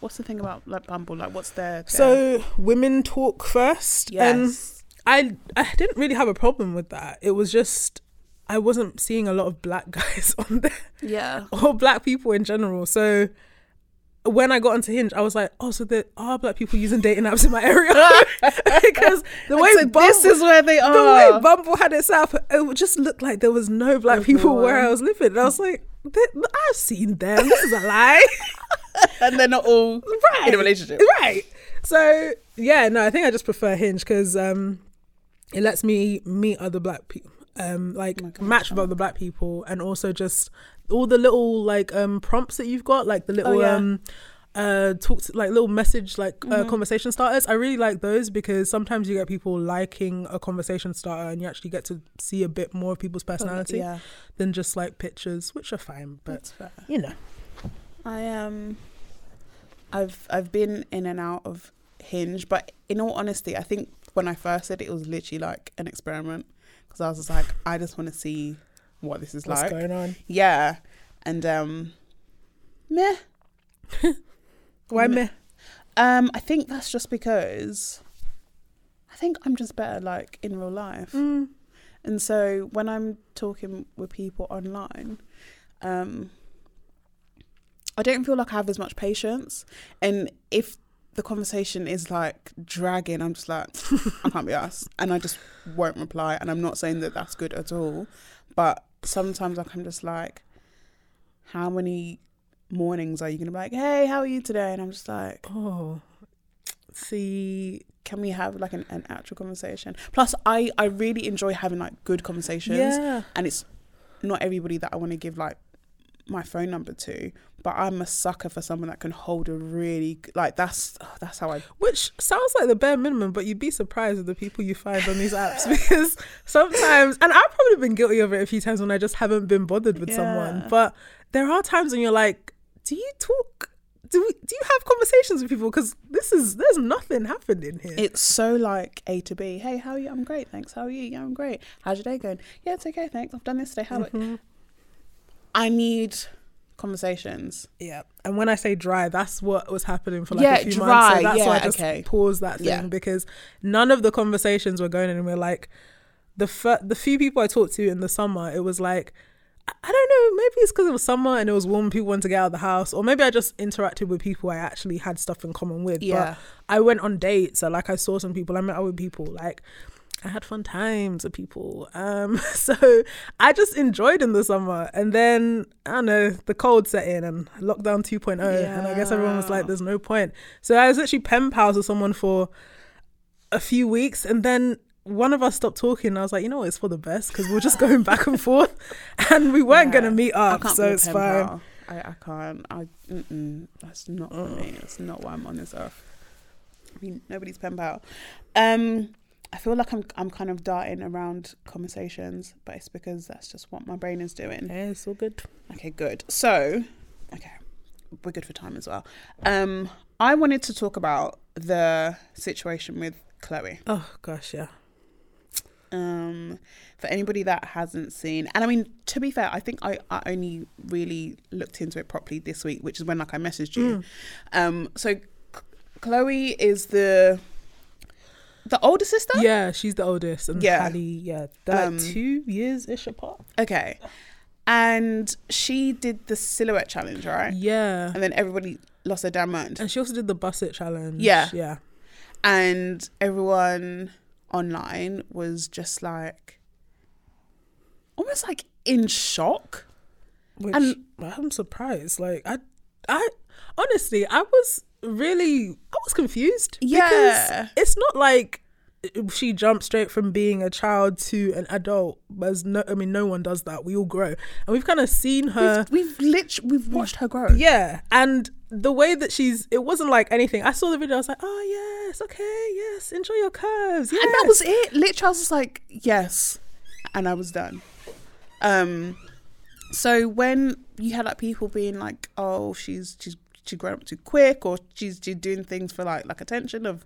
What's the thing about like Bumble? Like, what's their, their so women talk first. And yes, I I didn't really have a problem with that. It was just I wasn't seeing a lot of black guys on there yeah, or black people in general. So when I got onto Hinge, I was like, oh, so there are black people using dating apps in my area because the way so Bumble, this is where they are. the way Bumble had it set up, it just looked like there was no black people where I was living. And I was like, I've seen them. This is a lie. and they're not all right. in a relationship. Right. So yeah, no, I think I just prefer Hinge because um, it lets me meet other black people, um, like match with other black people, and also just all the little like um prompts that you've got, like the little Oh, yeah. um uh talk to, like little message like Mm-hmm. uh, conversation starters. I really like those because sometimes you get people liking a conversation starter, and you actually get to see a bit more of people's personality Yeah, than just like pictures, which are fine, but you know. I um I've I've been in and out of Hinge, but in all honesty, I think when I first said it, it was literally like an experiment because I was just like, I just want to see what this is like. What's like. going on? Yeah, and um, meh. Why Mm. me? Um, I think that's just because I think I'm just better like in real life. Mm. And so when I'm talking with people online, um, I don't feel like I have as much patience. And if the conversation is like dragging, I'm just like, I can't be asked. And I just won't reply. And I'm not saying that that's good at all. But sometimes like, I'm just like, how many mornings are you going to be like, hey, how are you today? And I'm just like, Oh, see, can we have like an, an actual conversation? Plus, I, I really enjoy having like good conversations. yeah. and it's not everybody that I want to give like my phone number to, but I'm a sucker for someone that can hold a really like that's that's how I Which sounds like the bare minimum, but you'd be surprised with the people you find on these apps because sometimes, and I've probably been guilty of it a few times when I just haven't been bothered with someone. But there are times when you're like, do you talk? Do we, do you have conversations with people? Because this is there's nothing happening here. it's so like A to B. Hey, how are you? I'm great, thanks. How are you? Yeah, I'm great. How's your day going? Yeah, it's okay, thanks. I've done this today. How? Mm-hmm. I need conversations. yeah, and when I say dry, that's what was happening for like Yeah, a few months. dry, So that's why I yeah, just okay. paused that thing Yeah. because none of the conversations were going anywhere. Like the fir- the few people I talked to in the summer, it was like I I don't know. Maybe it's because it was summer and it was warm. People wanted to get out of the house, or maybe I just interacted with people I actually had stuff in common with. Yeah. But I went on dates. So like I saw some people. I met other people. Like I had fun times with people. Um, so I just enjoyed in the summer. And then I don't know, the cold set in and lockdown 2.0, and I guess everyone was like, "There's no point." So I was actually pen pals with someone for a few weeks, and then one of us stopped talking. And I was like, you know what, it's for the best because we're just going back and forth, and we weren't Yeah. gonna meet up, so it's fine. pal. I, I can't. I mm-mm, that's not for me. That's not why I'm on this earth. I mean, nobody's pen pal. Um, I feel like I'm I'm kind of darting around conversations, but it's because that's just what my brain is doing. Yeah, it's all good. Okay, good. So, okay, we're good for time as well. Um, I wanted to talk about the situation with Chloe. Oh gosh, yeah. Um, for anybody that hasn't seen, and I mean, to be fair, I think I, I only really looked into it properly this week, which is when like I messaged you. Um, so Chloe is the the older sister? Yeah, she's the oldest, and Yeah. Halle, yeah, they're Um, like two years ish apart. Okay. And she did the silhouette challenge, right? Yeah, And then everybody lost their damn mind. and she also did the buss it challenge. Yeah. yeah, And everyone online was just like almost like in shock. Which And- I'm surprised. Like I, I honestly, I was really, I was confused. Yeah. because it's not like she jumped straight from being a child to an adult. As no, I mean, no one does that. We all grow, and we've kind of seen her. We've lit we've watched her grow. Yeah, and the way that she's, it wasn't like anything. I saw the video. I was like, oh yes, okay, yes, enjoy your curves. Yes. And that was it. Literally I was just like, yes. And I was done. Um so when you had like people being like, Oh, she's she's she's grown up too quick or she's she's doing things for like like attention of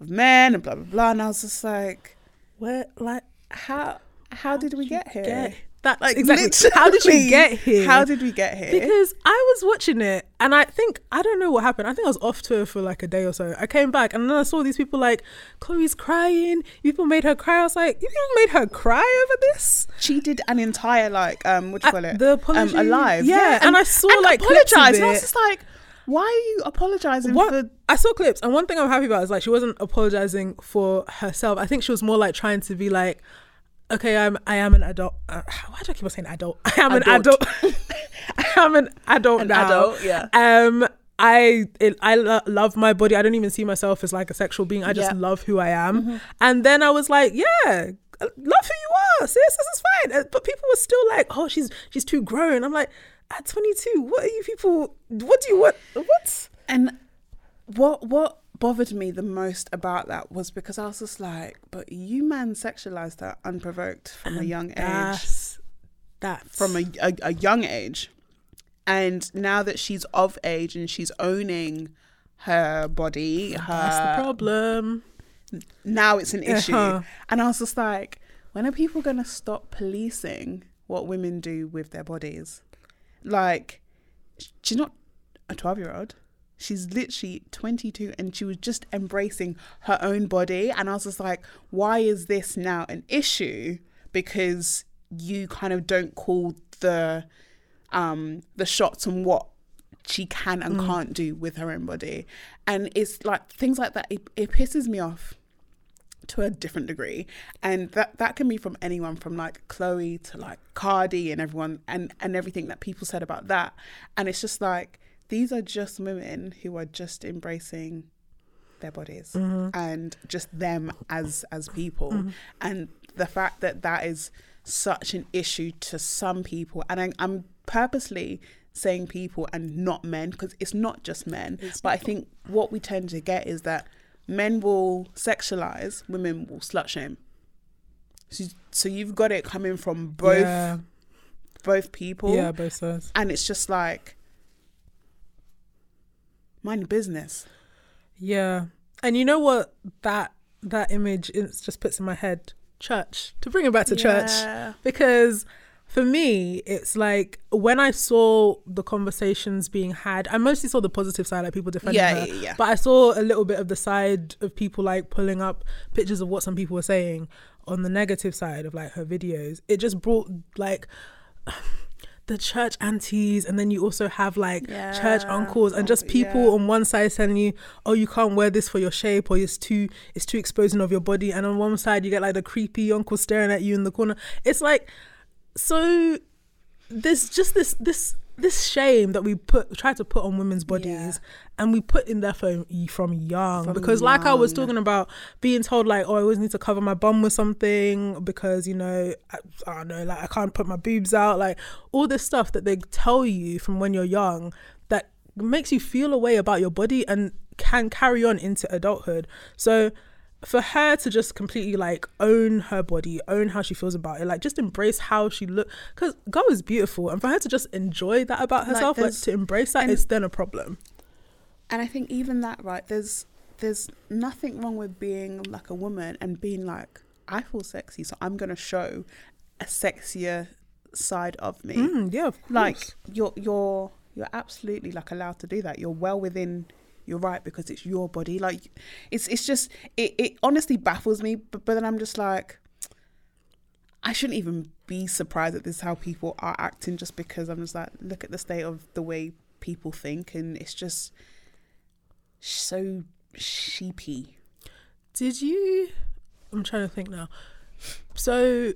of men and blah blah blah and I was just like, where like How how did we get here? get that Like exactly. How did you get here? How did we get here? because I was watching it and I think I don't know what happened. I think I was off tour for like a day or so. I came back and then I saw these people like Chloe's crying. You people made her cry. I was like, you people made her cry over this. she did an entire like um what do you call it? the apology- um, alive. yeah, and I saw, like, clips apologize. And I was just like, why are you apologizing What for I saw clips and one thing I'm happy about is like she wasn't apologizing for herself. I think she was more like trying to be like. Okay, I'm. I am an adult. Uh, why do I keep on saying adult? I am an Adult. adult. I am an adult An now. adult, yeah. Um, I it, I lo- love my body. I don't even see myself as like a sexual being. I just Yeah. Mm-hmm. love who I am. And then I was like, yeah, love who you are. Sis, this is fine. Uh, But people were still like, oh, she's she's too grown. I'm like, at 22, what are you people? What do you want? What? And what what bothered me the most about that was because I was just like, but you man sexualized her unprovoked from a young age, That's that's from a, a a young age, and now that she's of age and she's owning her body, that's the problem. now it's an issue. Uh-huh. And I was just like, when are people gonna stop policing what women do with their bodies? Like, she's not a twelve year old. She's literally 22 and she was just embracing her own body. And I was just like, why is this now an issue? Because you kind of don't call the um the shots on what she can and can't do with her own body. And it's like things like that, it, it pisses me off to a different degree. And that that can be from anyone from like chloe to like cardi and everyone and and everything that people said about that. And it's just like these are just women who are just embracing their bodies mm-hmm. and just them as as people. Mm-hmm. And the fact that that is such an issue to some people and I, i'm purposely saying people and not men because it's not just men but i think what we tend to get is that men will sexualize women will slut shame so, so you've got it coming from both Yeah, both people yeah, both sides. and it's just like mind your business Yeah, and you know what that that image is just puts in my head? Church. To bring it back to Yeah. church, because for me, it's like when I saw the conversations being had, I mostly saw the positive side, like people defending Yeah, her. yeah, yeah. But I saw a little bit of the side of people like pulling up pictures of what some people were saying on the negative side of like her videos. It just brought like the church aunties and then you also have like church uncles and just oh, people Yeah. on one side telling you oh you can't wear this for your shape or it's too it's too exposing of your body and on one side you get like the creepy uncle staring at you in the corner it's like so there's just this this this shame that we put try to put on women's bodies Yeah. and we put in there from from young. From because like I was talking about being told like oh I always need to cover my bum with something because you know I, I don't know like I can't put my boobs out. Like all this stuff that they tell you from when you're young that makes you feel a way about your body and can carry on into adulthood. So for her to just completely like own her body, own how she feels about it, like just embrace how she look, because girl is beautiful, and for her to just enjoy that about herself, like, there's- to embrace that, and- it's then a problem. and i think even that right there's there's nothing wrong with being like a woman and being like i feel sexy so i'm gonna show a sexier side of me Mm, yeah, of course. like you're you're you're absolutely like allowed to do that you're well within you're right because it's your body. Like it's it's just it, it honestly baffles me. But but then I'm just like, I shouldn't even be surprised that this is how people are acting just because I'm just like, look at the state of the way people think, and it's just so sheepy. Did you? I'm trying to think now. So,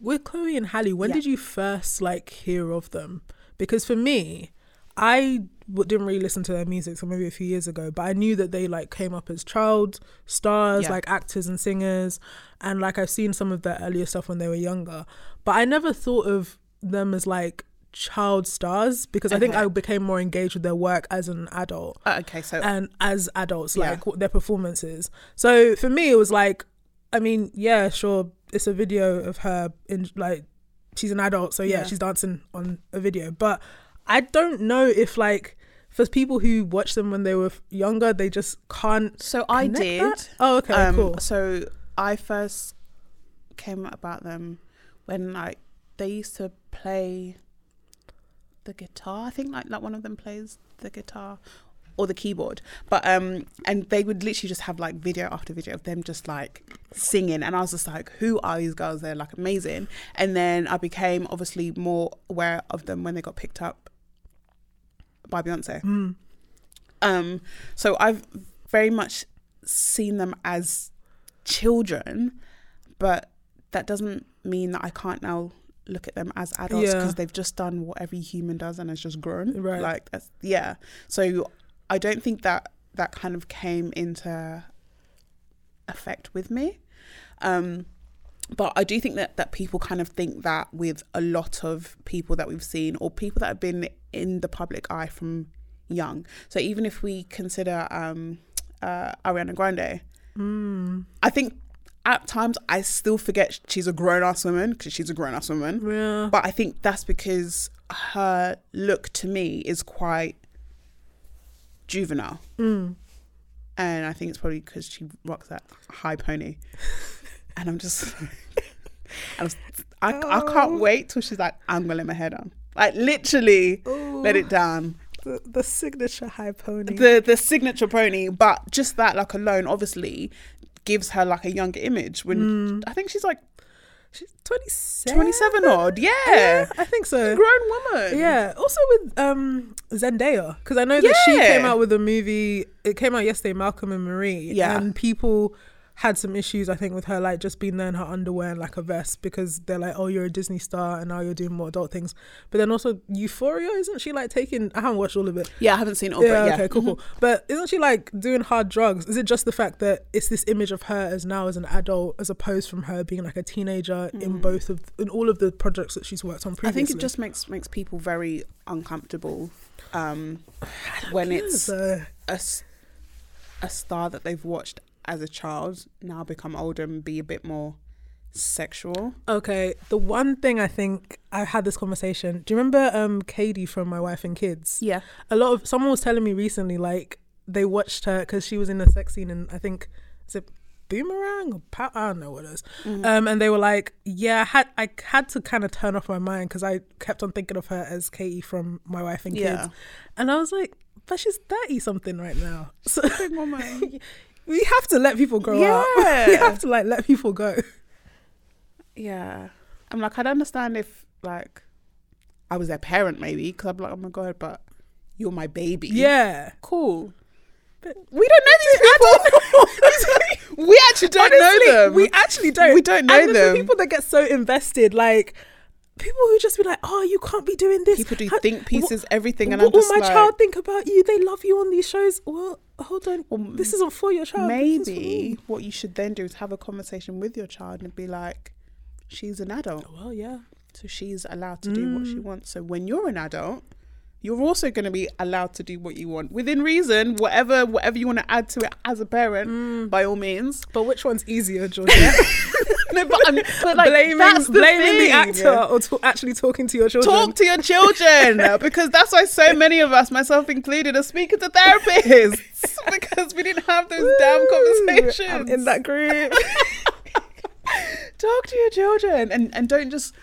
with Chloe and halle when Yeah. did you first like hear of them? Because for me, I didn't really listen to their music, so maybe a few years ago. But I knew that they like came up as child stars, Yeah. like actors and singers, and like I've seen some of their earlier stuff when they were younger. But I never thought of them as like child stars because I think I became more engaged with their work as an adult Uh, okay, so and as adults, Yeah. like their performances. So for me, it was like, I mean, yeah, sure, it's a video of her in like she's an adult, so yeah, Yeah. she's dancing on a video. But I don't know if like for people who watched them when they were younger, they just can't. so I did. that? Oh, okay, Um, cool. So I first came about them when like they used to play the guitar. I think like like one of them plays the guitar or the keyboard. But um and they would literally just have like video after video of them just like singing and I was just like who are these girls they're like amazing and then I became obviously more aware of them when they got picked up by Beyonce. Um so I've very much seen them as children but that doesn't mean that I can't now look at them as adults Yeah. because they've just done what every human does and has just grown Right. like that's yeah so I don't think that that kind of came into effect with me um but I do think that that people kind of think that with a lot of people that we've seen or people that have been in the public eye from young so even if we consider um uh Ariana Grande I think at times I still forget she's a grown ass woman because she's a grown ass woman. Yeah. But I think that's because her look to me is quite juvenile. Mm. And I think it's probably because she rocks that high pony. and I'm just, I'm, I, I Oh. can't wait till she's like, I'm going to let my hair down. Like literally let it down The, the signature high pony. the the signature pony but just that like alone obviously gives her like a younger image when i think she's like She's 27. 27 odd yeah, Yeah, I think so. grown woman Yeah. Also with um Zendaya, because I know that she came out with a movie. It came out yesterday, Malcolm and Marie. Yeah. And people had some issues, I think, with her like just being there in her underwear and like a vest because they're like, oh, you're a Disney star and now you're doing more adult things. But then also Euphoria, isn't she like taking? I haven't watched all of it. yeah i haven't seen it all yeah, but yeah okay, cool, cool. But isn't she like doing hard drugs? Is it just the fact that it's this image of her as now as an adult, as opposed from her being like a teenager in both of in all of the projects that she's worked on previously? i think it just makes makes people very uncomfortable um when it's a, a star that they've watched as a child now become older and be a bit more sexual Okay, the one thing I think I had this conversation. Do you remember um Kady from My Wife and Kids? yeah A lot of someone was telling me recently, like they watched her because she was in a sex scene, and I think is it Boomerang or Pow- I don't know what it is. Mm-hmm. Um, and they were like, yeah, I had I had to kind of turn off my mind because I kept on thinking of her as Kady from My Wife and Kids, Yeah. And I was like, but she's thirty something right now, so we have to let people grow up. we have to like let people go. Yeah. I'm like, I'd understand if, like, I was their parent, maybe, because I'd be like, oh my God, but you're my baby. Yeah. Cool. But we don't know these people. we actually don't Honestly, know them. We actually don't. We don't know and there's the them. people that get so invested, like people who just be like, "Oh, you can't be doing this." People do How- think pieces, what- everything, and what I'm just will my like, child think about you? They love you on these shows. Well, hold on. this isn't for your child. this is for maybe what you should then do is have a conversation with your child and be like, she's an adult. Well, yeah. So she's allowed to do what Mm. she wants. So when you're an adult, you're also going to be allowed to do what you want within reason. Whatever, whatever you want to add to it as a parent, Mm. by all means. But which one's easier, Georgia? No, but, I'm, but like, blaming that's the blaming the thing. actor or to- actually talking to your children? Talk to your children because that's why so many of us, myself included, are speaking to therapists because we didn't have those damn conversations. I'm in that group. talk to your children and and don't just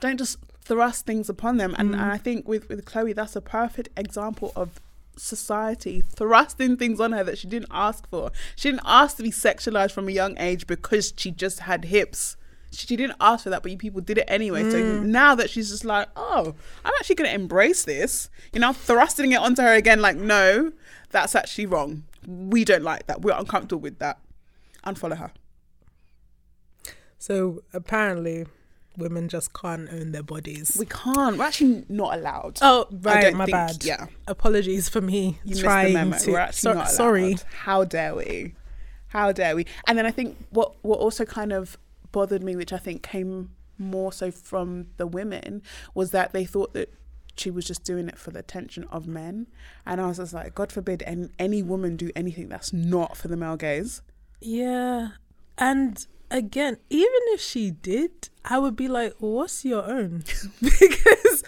don't just thrust things upon them and, and i think with with chloe that's a perfect example of society thrusting things on her that she didn't ask for. She didn't ask to be sexualized from a young age because she just had hips. She didn't ask for that, but you people did it anyway. So Mm. now that she's just like, oh, I'm actually going to embrace this, you know, thrusting it onto her again, like, no, that's actually wrong. We don't like that. We're uncomfortable with that. Unfollow her. So apparently, women just can't own their bodies. We can't. We're actually not allowed. oh, right, my think- bad. Yeah. Apologies for me You trying missed the memo. to. We're actually so- not allowed. sorry. How dare we? How dare we? And then I think what what also kind of bothered me, which I think came more so from the women, was that they thought that she was just doing it for the attention of men. And I was just like, God forbid any, any woman do anything that's not for the male gaze. Yeah. And again, even if she did, I would be like, what's your own? because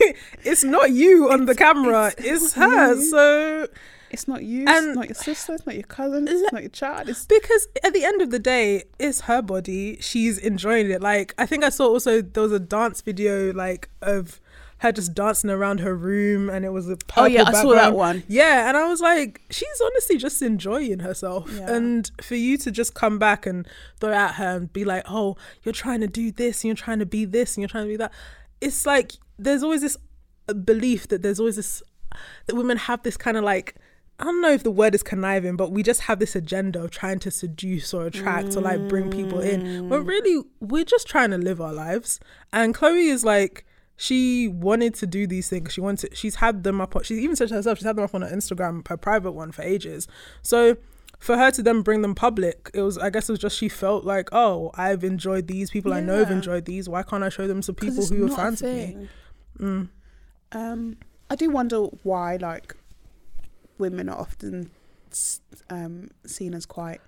it's not you on the camera, it's, her. you. So It's not you, And- it's not your sister, it's not your cousin, it's not your child. It's because at the end of the day, it's her body. She's enjoying it. Like I think I saw also there was a dance video like of her just dancing around her room, and it was a purple Oh, yeah, I saw that one. Yeah, and I was like, she's honestly just enjoying herself. Yeah. And for you to just come back and throw at her and be like, oh, you're trying to do this, and you're trying to be this, and you're trying to be that. It's like there's always this belief that there's always this that women have this kind of like I don't know if the word is conniving, but we just have this agenda of trying to seduce or attract or like bring people in. But mm. really, we're just trying to live our lives. And Chloe is like, she wanted to do these things. She wanted. She's had them up. on She's even said to herself, she's had them up on her Instagram, her private one, for ages. So for her to then bring them public, it was. I guess it was just she felt like, oh, I've enjoyed these people. I know have enjoyed these. Why can't I show them to people who are fans of me? thing. Um, I do wonder why, like, women are often um, seen as quite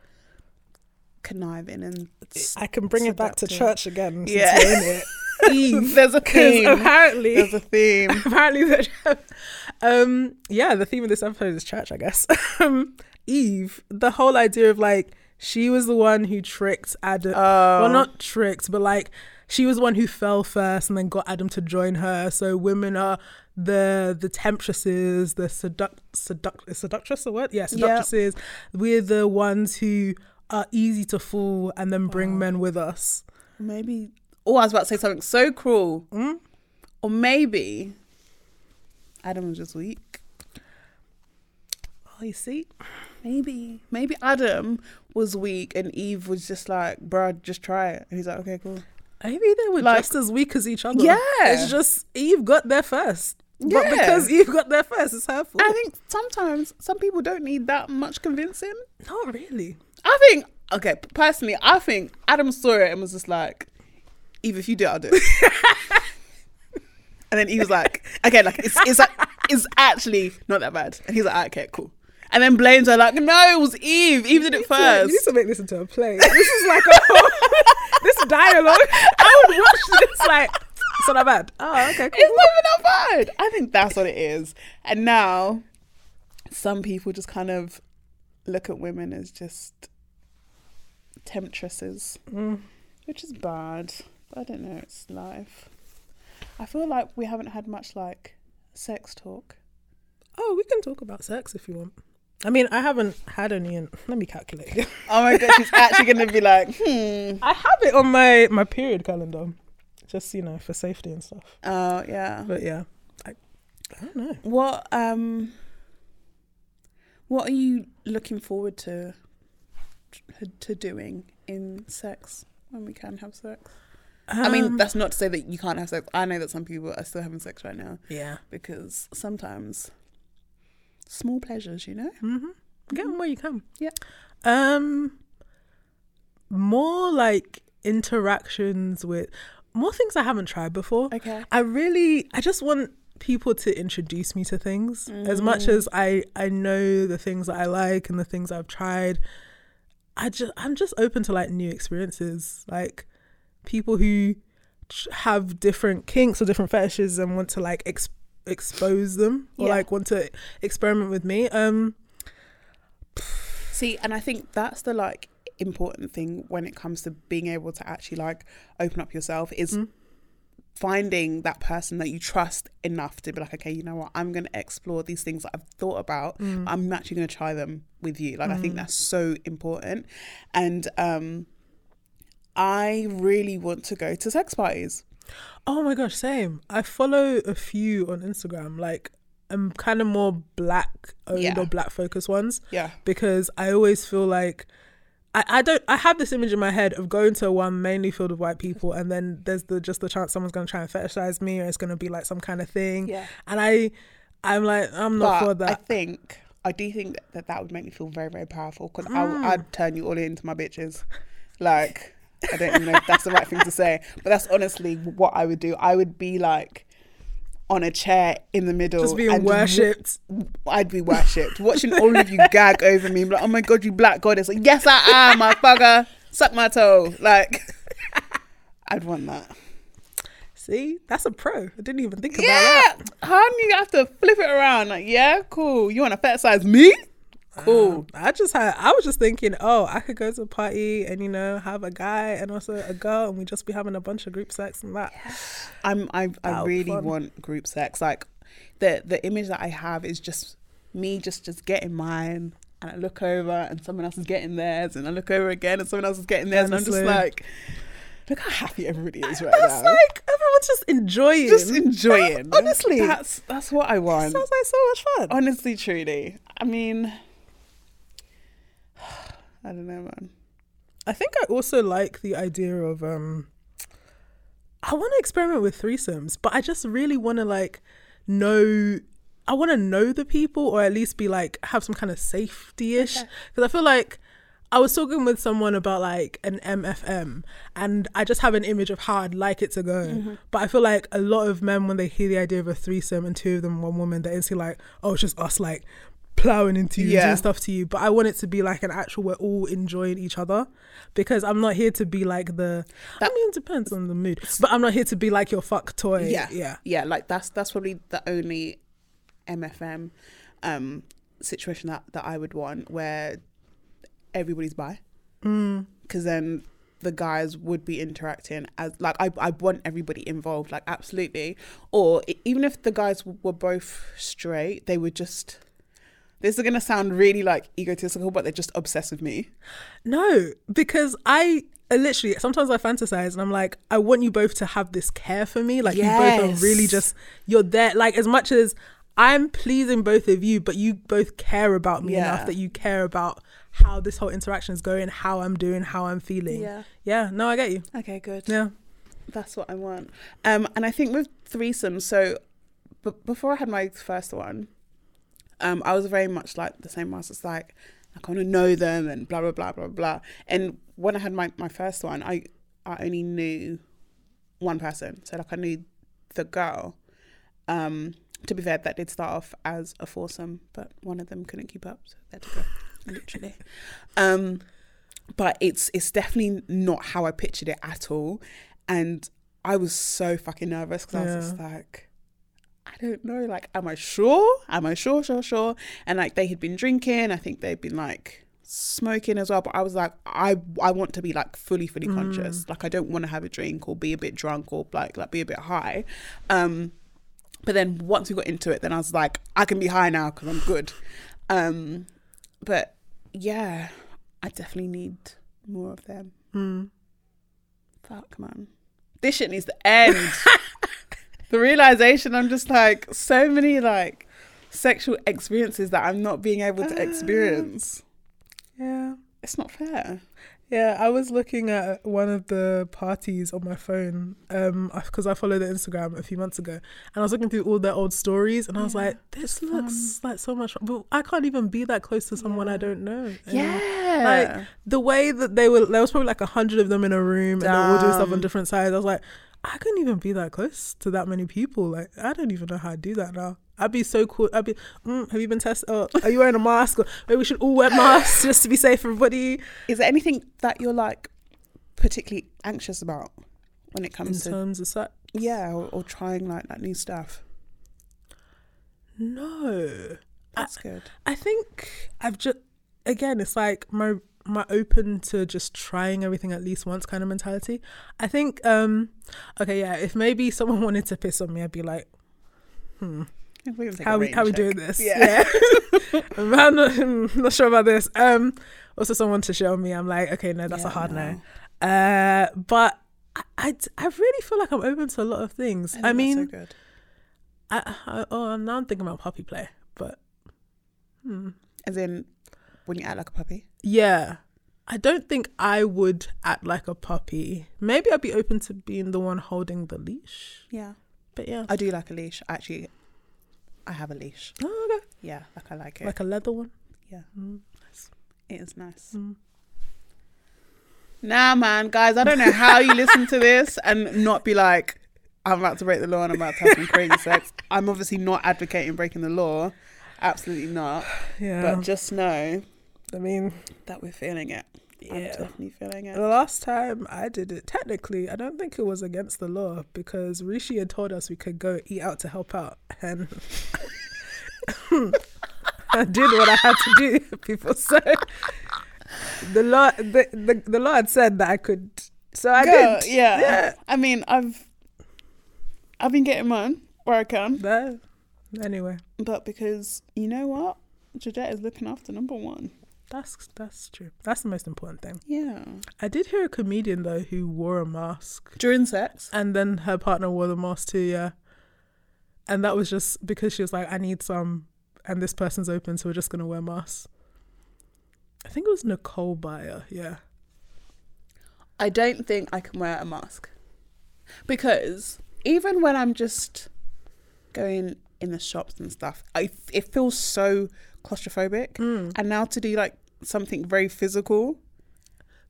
conniving and I can bring it back to church again. Yeah. we're in it. Eve. There's a theme. apparently, There's a theme. apparently, the, um, yeah, the theme of this episode is church, I guess. um, Eve, the whole idea of like she was the one who tricked Adam. Well, not tricked, but like she was the one who fell first and then got Adam to join her. So women are the the temptresses, the seduct seduct seductress or what? Yeah, seductresses. We're the ones who are easy to fool and then bring men with us. Maybe. Oh, I was about to say something so cruel. Hmm? Or maybe Adam was just weak. Oh, you see. Maybe. Maybe Adam was weak and Eve was just like, bruh, just try it. And he's like, okay, cool. Maybe they were Like- just as weak as each other. Yeah. It's just Eve got there first. But Yeah. because Eve got there first, it's her fault. I think sometimes some people don't need that much convincing. Not really. I think, okay, personally, I think Adam saw it and was just like, Eve, if you do it, I'll do it. and then he was like, okay, like, it's, it's, like, it's actually not that bad. And he's like, "Ah, okay, cool. And then blames her like, no, it was Eve. Eve did it You first. need to make this into a play. This is like a whole, this dialogue. I would watch this like it's not that bad. Oh, okay, cool. It's not even that bad. I think that's what it is. And now, some people just kind of look at women as just temptresses, which is bad. But I don't know. It's life. I feel like we haven't had much like sex talk. Oh, we can talk about sex if you want. I mean, I haven't had any. In, let me calculate. Oh my god, she's actually gonna be like, hmm. I have it on my my period calendar, just you know for safety and stuff. Oh yeah. But yeah, I, I don't know. What um. What are you looking forward to to doing in sex when we can have sex? I mean, Um, that's not to say that you can't have sex. I know that some people are still having sex right now yeah. because sometimes small pleasures, you know. Mm-hmm. Get them where you can. Yeah. Um, more like interactions with more things I haven't tried before. Okay. I really, I just want people to introduce me to things as much as I I know the things that I like and the things I've tried. I just I'm just open to like new experiences, like people who have different kinks or different fetishes and want to like ex- expose them or Yeah. like want to experiment with me. Um, See, and I think that's the like important thing when it comes to being able to actually like open up yourself is finding that person that you trust enough to be like, okay, you know what, I'm going to explore these things that I've thought about. Mm. I'm actually going to try them with you. Like, I think that's so important. And um, I really want to go to sex parties. Oh my gosh, same. I follow a few on Instagram, like um, kind of more black owned Yeah. or black focused ones. Yeah. Because I always feel like I, I don't I have this image in my head of going to one mainly filled with white people and then there's the just the chance someone's gonna try and fetishize me or it's gonna be like some kind of thing. Yeah. And I I'm like, I'm not for that. I think, I do think that that, that would make me feel very, very powerful because Mm. I'd turn you all into my bitches. Like, I don't even know if that's the right thing to say, but that's honestly what I would do. I would be like on a chair in the middle. just being worshipped. I'd be worshipped. Watching all of you gag over me, like, oh my god, you black goddess. Like, yes, I am, motherfucker. Suck my toe. Like, I'd want that. See, that's a pro. I didn't even think about Yeah, How do you have to flip it around. Like, yeah, cool. You want to fetishize me? Cool. Um, I just had I was just thinking, oh, I could go to a party and you know have a guy and also a girl and we just be having a bunch of group sex and that. I'm I I really fun. want group sex. Like the the image that I have is just me just just getting mine and I look over and someone else is getting theirs and I look over again and someone else is getting theirs and I'm just like look how happy everybody is right That's now. like everyone's just enjoying. just enjoying. Honestly. that's that's what I want. sounds like so much fun. Honestly, truly. I mean I don't know, man. I think I also like the idea of um I want to experiment with threesomes, but I just really want to like know I want to know the people or at least be like have some kind of safety-ish because I feel like I was talking with someone about like an MFM and I just have an image of how I'd like it to go. But I feel like a lot of men when they hear the idea of a threesome and two of them one woman they're instantly like, oh it's just us like plowing into you Yeah. doing stuff to you. But I want it to be like an actual we're all enjoying each other because I'm not here to be like the I mean it depends on the mood. But I'm not here to be like your fuck toy. yeah Yeah. yeah like that's that's probably the only mfm um situation that that i would want where everybody's by because then the guys would be interacting as like I, I want everybody involved like absolutely or even if the guys w- were both straight they would just this is gonna sound really like egotistical but they're just obsessed with me No, because I I literally sometimes I fantasize and I'm like, I want you both to have this care for me. Like you both are really just you're there. Like as much as I'm pleasing both of you, but you both care about me Yeah. enough that you care about how this whole interaction is going, how I'm doing, how I'm feeling. Yeah. Yeah. No, I get you. okay good Yeah. That's what I want. Um, and I think with threesomes, so b- before I had my first one, um, I was very much like the same. I was just like, I want to know them and blah blah blah blah blah. And when I had my, my first one, I I only knew one person. So like I knew the girl. Um, to be fair, that did start off as a foursome, but one of them couldn't keep up, so they had to go. Literally. Um, but it's it's definitely not how I pictured it at all, and I was so fucking nervous because I was just like, I don't know, like, am I sure? Am I sure, sure, sure? And like they had been drinking, I think they'd been like smoking as well, but I was like, I I want to be like fully, fully conscious. Like I don't want to have a drink or be a bit drunk or like like be a bit high. Um, but then once we got into it, then I was like, I can be high now because I'm good. Um, but yeah, I definitely need more of them. Fuck, man. This shit needs to end. the realization, I'm just like, so many like sexual experiences that I'm not being able to experience. Yeah. It's not fair. Yeah, I was looking at one of the parties on my phone um because I followed the Instagram a few months ago, and I was looking through all their old stories, and I was like, "This looks like so much." fun. But I can't even be that close to someone I don't know. And, Yeah. like the way that they were. There was probably like a hundred of them in a room, and they were all doing stuff on different sides. I was like, I couldn't even be that close to that many people. Like, I don't even know how to do that now. I'd be so cool. I'd be, mm, have you been tested? Oh, are you wearing a mask? Or maybe we should all wear masks just to be safe for everybody. Is there anything that you're like particularly anxious about when it In comes to terms of sex. yeah, or, or trying like that new stuff? No. That's good. I think I've just again it's like my my open to just trying everything at least once kind of mentality. I think um okay, yeah, if maybe someone wanted to piss on me, I'd be like, hmm. How we how we doing this? Yeah. yeah. I'm, not, I'm not sure about this. Um also someone to show me, I'm like, okay, no, that's Yeah, a hard no. no. Uh but I, I, I really feel like I'm open to a lot of things. I, mean, so good. I, I, oh, now I'm thinking about puppy play, but hmm. as in when you act like a puppy. yeah, I don't think I would act like a puppy. Maybe I'd be open to being the one holding the leash, Yeah, but yeah, I do like a leash. Actually, I have a leash. oh, okay. Yeah, like I like it. like a leather one. yeah, Mm. it is nice. Mm. Nah, man, guys, I don't know how you listen to this and not be like, I'm about to break the law and I'm about to have some crazy sex. I'm obviously not advocating breaking the law. Absolutely not. Yeah, But just know I mean, that we're feeling it. I'm Yeah. definitely feeling it. the last time I did it, technically, I don't think it was against the law because Rishi had told us we could go eat out to help out, and I did what I had to do. People so the law, the, the the law had said that I could, so I did. Yeah. yeah. I mean, I've I've been getting mine where I can, That- anyway, but because you know what, Georgette is looking after number one. That's that's true. That's the most important thing. Yeah. I did hear a comedian though who wore a mask During sex. and then her partner wore the mask too, yeah. And that was just because she was like, I need some, and this person's open, so we're just gonna wear masks. I think it was Nicole Byer, yeah. I don't think I can wear a mask because even when I'm just going in the shops and stuff, I it feels so claustrophobic. Mm. And now to do like something very physical,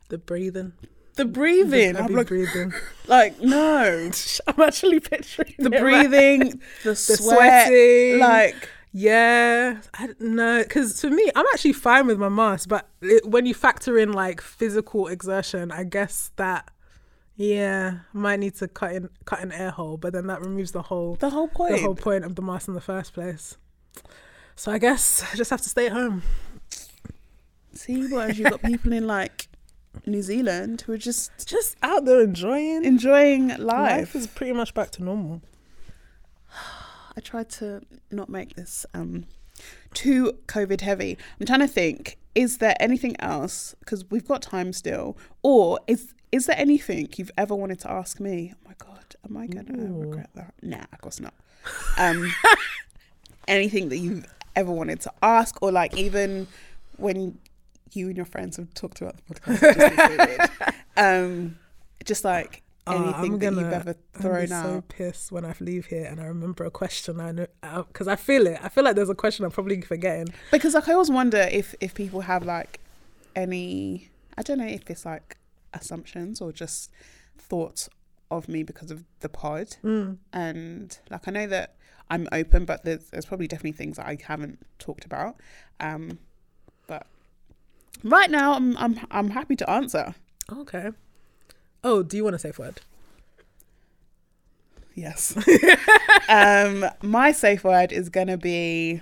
The breathing, the breathing, the I'm like, breathing. like no, I'm actually picturing the right? breathing, the, the sweat, sweating, like Yeah, I don't know. Because for me, I'm actually fine with my mask, but it, when you factor in like physical exertion, I guess that yeah, might need to cut in cut an air hole, but then that removes the whole the whole point. the whole point of the mask in the first place. So I guess I just have to stay at home. See, whereas you've got people in like New Zealand who are just Just out there enjoying enjoying life. life is pretty much back to normal. I tried to not make this um too COVID heavy. I'm trying to think, is there anything else? Because we've got time still. Or is is there anything you've ever wanted to ask me? Oh my god, am I gonna Ooh. regret that? Nah, of course not. Um anything that you've ever wanted to ask, or like even when you and your friends have talked about the podcast, just, um, just like Oh, anything I'm that you've gonna- ever I'm thrown so out. pissed when I leave here and I remember a question I know because I feel it. I feel like there's a question I'm probably forgetting. because like I always wonder if if people have like any I don't know if it's like assumptions or just thoughts of me because of the pod Mm. and like I know that I'm open but there's there's probably definitely things that I haven't talked about um right now I'm I'm I'm happy to answer Okay. Oh, do you want a safe word? yes um my safe word is gonna be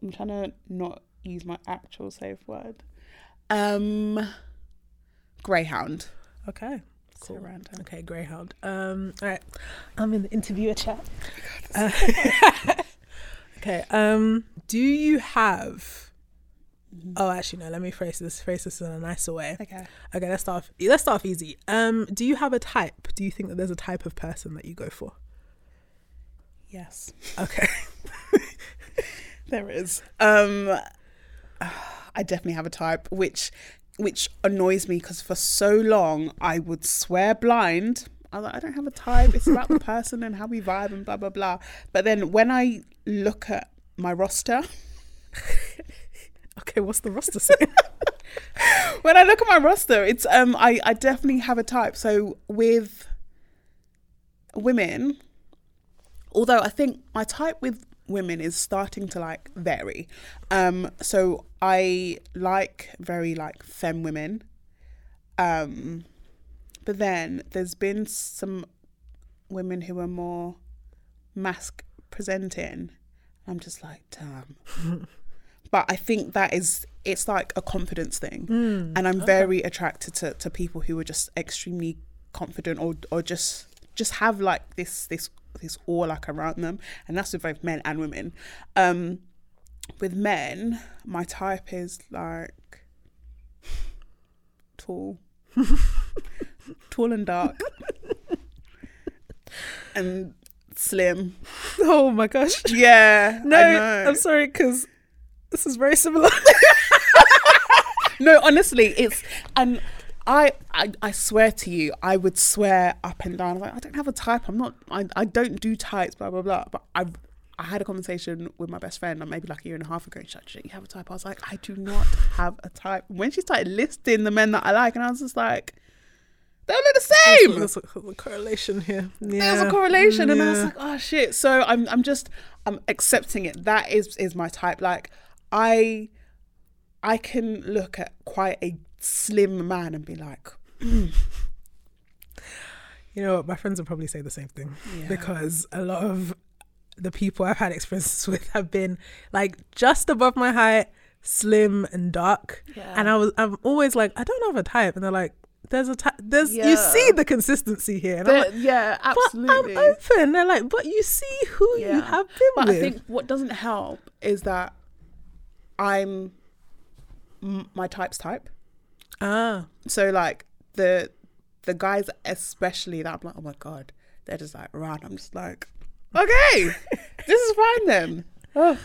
I'm trying to not use my actual safe word um greyhound Okay. So random. Okay, Greyhound. Um, all right. I'm in the interviewer chat. Uh, okay. Um, do you have? Oh, actually, no. Let me phrase this. Phrase this in a nicer way. okay Okay, let's start. Off, let's start off easy. Um, do you have a type? Do you think that there's a type of person that you go for? yes Okay. There is. Um, I definitely have a type, which which annoys me because for so long I would swear blind. I, was like, I don't have a type. It's about the person and how we vibe and blah blah blah. But then when I look at my roster, Okay. What's the roster say? when I look at my roster, it's um I I definitely have a type. So with women, although I think my type with women is starting to like vary. Um so I like very like femme women. Um but then there's been some women who are more masc presenting. I'm just like, damn. but I think that is it's like a confidence thing, Hmm, and I'm very attracted to to people who are just extremely confident or or just just have like this this this aura like around them, and that's with both men and women. Um, with men, my type is like tall, tall and dark, and slim. Oh my gosh. Yeah, No. I'm sorry because this is very similar. No, honestly, it's and I, I I swear to you, I would swear up and down. Like I don't have a type. I'm not. I, I don't do types. Blah blah blah. But I I had a conversation with my best friend, maybe like a year and a half ago. She's like, "Do you have a type?" I was like, "I do not have a type." When she started listing the men that I like, and I was just like, "They're all the same." There's a, there's a correlation here. There's a correlation, and I was like, "Oh shit!" So I'm I'm just I'm accepting it. That is is my type. Like I I can look at quite a slim man and be like, hmm. You know? My friends would probably say the same thing Yeah. because a lot of the people I've had experiences with have been like just above my height, slim and dark. Yeah. And I was, I'm always like, I don't have a type, and they're like, there's a type. There's you see the consistency here. Like, yeah, but I'm open. They're like, but you see who you have been But with. I think what doesn't help is that I'm m- my type's type. ah, So like the the guys especially that I'm like, oh my god, they're just like run. I'm just like, okay, this is fine then. Oh.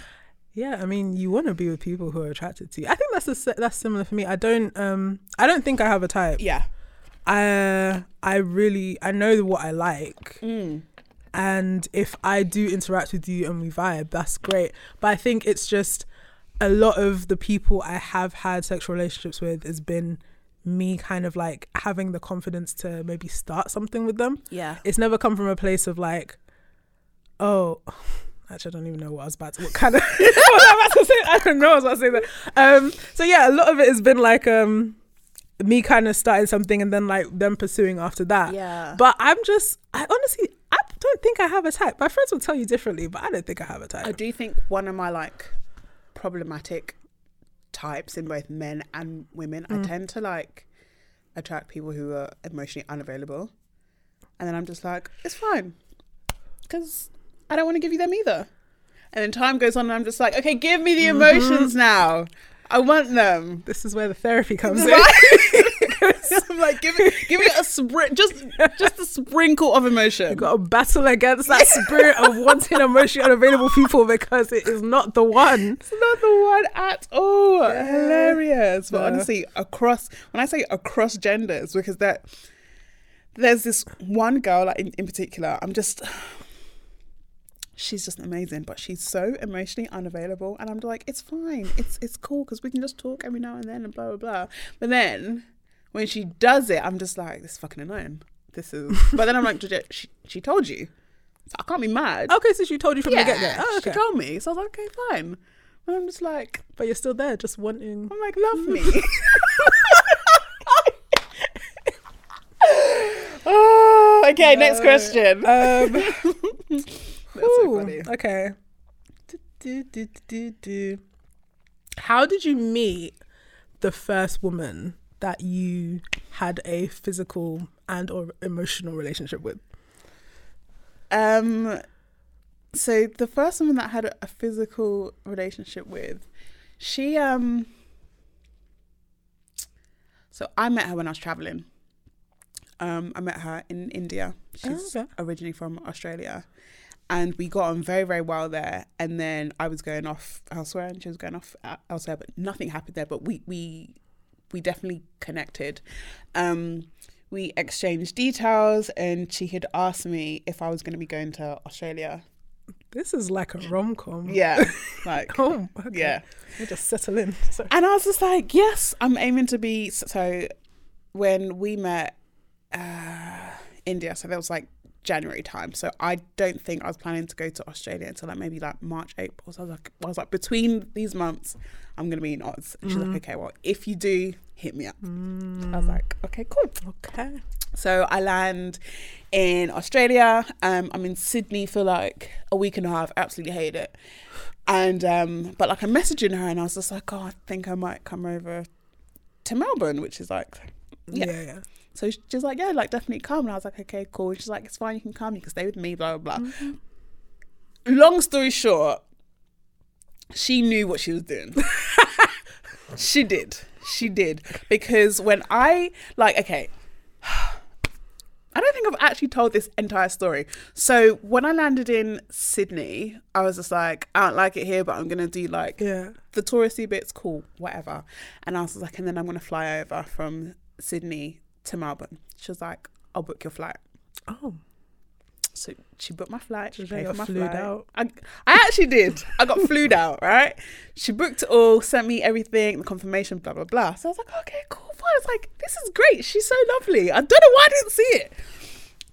Yeah, I mean, you want to be with people who are attracted to you. I think that's a, that's similar for me. I don't um I don't think I have a type. Yeah. I I really I know what I like. Mm. And if I do interact with you and we vibe, that's great. But I think it's just a lot of the people I have had sexual relationships with has been me kind of like having the confidence to maybe start something with them. Yeah. It's never come from a place of like, oh, actually, I don't even know what I was about to, what kind of, what was I about to say? I don't know what I was about to say that. Um, so yeah, a lot of it has been like, um, me kind of starting something and then like them pursuing after that. Yeah. But I'm just, I honestly, I don't think I have a type. My friends will tell you differently, but I don't think I have a type. I do think one of my like problematic types in both men and women, I tend to like attract people who are emotionally unavailable. And then I'm just like, it's fine. Because I don't want to give you them either. And then time goes on and I'm just like, okay, give me the mm-hmm. emotions now. I want them. This is where the therapy comes in. I'm like, give it, give it a spring, just, just a sprinkle of emotion. You've got to battle against that spirit of wanting emotionally unavailable people because it is not the one. It's not the one at all. Hilarious. But Yeah. honestly, across when I say across genders, because that there's this one girl like in, in particular, I'm just she's just amazing, but she's so emotionally unavailable. And I'm like, it's fine. It's it's cool because we can just talk every now and then and blah blah blah. But then when she does it, I'm just like, this is fucking annoying. This is but then I'm like, she she told you. So I can't be mad. Okay, so she told you from yeah, the get go. Oh, okay. She told me. So I was like, okay, fine. And I'm just like, But you're still there, just wanting. I'm like, love me. oh, okay, next question. Um, That's so funny. okay. Do, do, do, do. How did you meet the first woman that you had a physical and or emotional relationship with? Um, so the first woman that I had a, physical relationship with, she um. So I met her when I was traveling. Um, I met her in India. She's okay. originally from Australia, and we got on very very well there. And then I was going off elsewhere, and she was going off uh, elsewhere, but nothing happened there. But we we we definitely connected. Um, we exchanged details, and she had asked me if I was going to be going to Australia. This is like a rom com. Yeah, like Oh, okay. yeah. We just settle in. Sorry. And I was just like, yes, I'm aiming to be. So when we met uh, India, so that was like January time. So I don't think I was planning to go to Australia until like maybe like March, April. So I was like, I was like, between these months, I'm gonna be in Oz. And she's like, okay, well, if you do, hit me up. I was like, okay, cool. Okay. So I land in Australia. Um, I'm in Sydney for like a week and a half. Absolutely hate it. And um, but like I'm messaging her, and I was just like, oh, I think I might come over to Melbourne, which is like, yeah. Yeah, yeah. So she's like, yeah, like definitely come. And I was like, okay, cool. And she's like, it's fine, you can come, you can stay with me, blah blah blah. Mm-hmm. Long story short, she knew what she was doing. she did. She did. Because when I like, okay, I don't think I've actually told this entire story. So when I landed in Sydney, I was just like, I don't like it here, but I'm gonna do like Yeah. the touristy bits, cool, whatever. And I was like, and then I'm gonna fly over from Sydney to Melbourne. She was like, I'll book your flight. Oh. So she booked my flight. She paid for my flight. out? I, I actually did. I got flued out, right? She booked it all, sent me everything, the confirmation, blah, blah, blah. So I was like, okay, cool, fine. I was like, this is great. She's so lovely. I don't know why I didn't see it.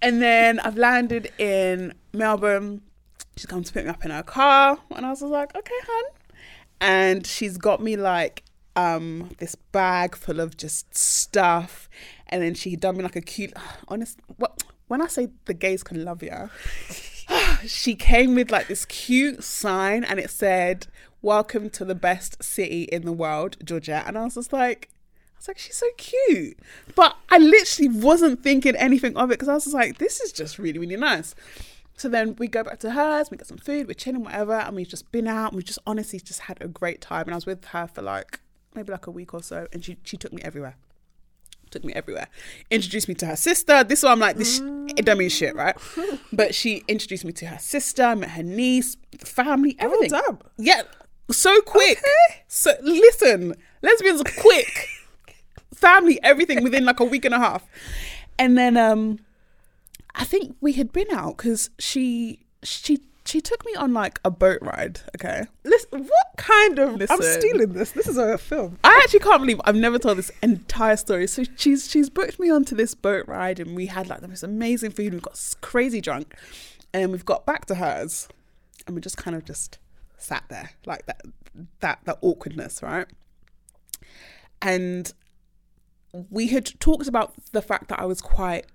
And then I've landed in Melbourne. She's come to pick me up in her car. And I was just like, okay, hun. And she's got me like um this bag full of just stuff. And then she done me like a cute honest what when I say the gays can love you, she came with like this cute sign and it said, Welcome to the best city in the world, Georgia. And I was just like, I was like, she's so cute. But I literally wasn't thinking anything of it because I was just like, this is just really, really nice. So then we go back to hers, we get some food, we're chilling, whatever, and we've just been out and we've just honestly just had a great time. And I was with her for like maybe like a week or so, and she she took me everywhere. Took me everywhere. Introduced me to her sister. This one I'm like, this sh- it don't mean shit, right? But she introduced me to her sister, met her niece, family, everything. Yeah, so quick. So listen, lesbians are quick. family, everything within like a week and a half. And then um I think we had been out because she she she took me on like a boat ride, okay? Listen, what kind of? Listen, I'm stealing this. This is a film. I actually can't believe I've never told this entire story. So she's she's booked me onto this boat ride, and we had like the most amazing food. We got crazy drunk, and we've got back to hers, and we just kind of just sat there like that that that awkwardness, right? And we had talked about the fact that I was quite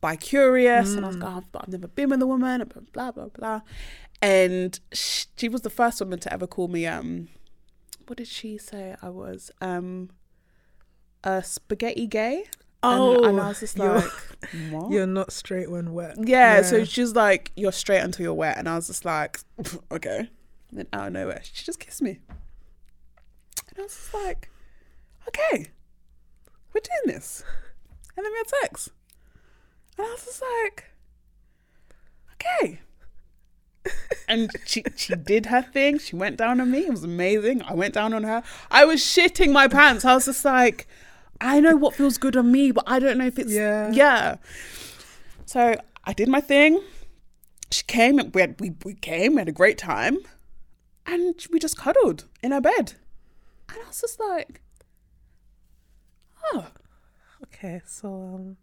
bi curious, and I was like, oh, but I've never been with a woman, and blah blah blah. And sh- she was the first woman to ever call me um what did she say I was? Um a spaghetti gay. and, and I was just you're- like, what? You're not straight when wet. Yeah, so she's like, you're straight until you're wet. And I was just like, okay. And then out of nowhere, she just kissed me. And I was just like, okay, we're doing this. And then we had sex. And I was just like, okay. and she she did her thing. She went down on me. It was amazing. I went down on her. I was shitting my pants. I was just like, I know what feels good on me, but I don't know if it's Yeah. yeah. So I did my thing. She came. We had, we we came. We had a great time, and we just cuddled in her bed. And I was just like, oh, Okay, so um,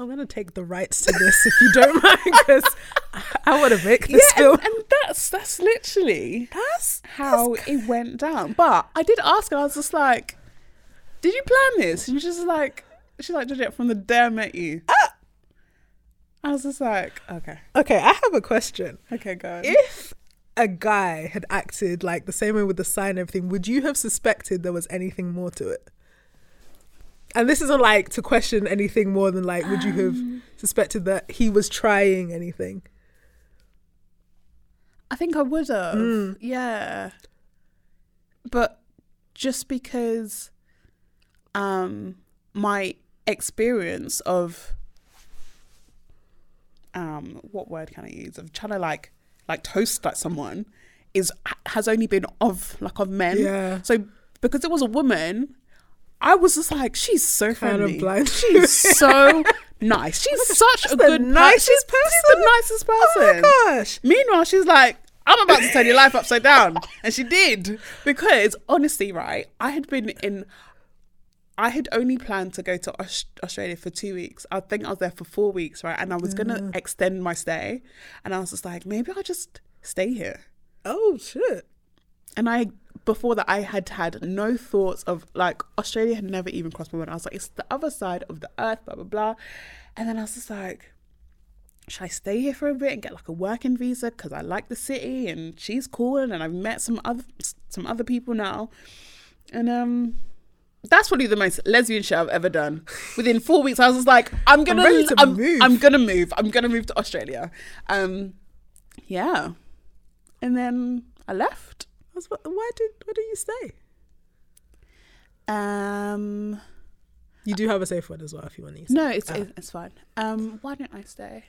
I'm gonna take the rights to this if you don't mind, because I, want to make this yeah. film. And, and that's that's literally that's how it went down. But I did ask her. I was just like, did you plan this? And she was just like, she's like, it from the day I met you. Ah! I was just like, okay, Okay, I have a question. okay, go. on. If a guy had acted like the same way with the sign and everything, would you have suspected there was anything more to it? And this isn't like to question anything more than like, would you have suspected that he was trying anything? I think I would have. Yeah. But just because um my experience of um what word can I use of trying to like like toast like someone is has only been of like of men. Yeah. So because it was a woman, I was just like, she's so Kind friendly. of blind. She's so nice. She's such a the good nicest she's- She's the person. nicest person. Oh my gosh. Meanwhile, she's like, I'm about to turn your life upside down. And she did. Because honestly, right, I had been in, I had only planned to go to Australia for two weeks. I think I was there for four weeks, right? And I was going to mm. extend my stay. And I was just like, maybe I'll just stay here. Oh shit. And I before that I had had no thoughts of like Australia had never even crossed my mind. I was like, it's the other side of the earth, blah blah blah. And then I was just like, should I stay here for a bit and get like a working visa because I like the city and she's cool and I've met some other some other people now, and um. That's probably the most lesbian shit I've ever done. Within four weeks, I was just like, "I'm gonna, ready to I'm, move. I'm gonna move. I'm gonna move to Australia." Um, yeah, and then I left. Was, why did why did you stay? Um, You do have a safe word as well if you want to use. no, it's Ah. it's, fine. Um, why didn't I stay?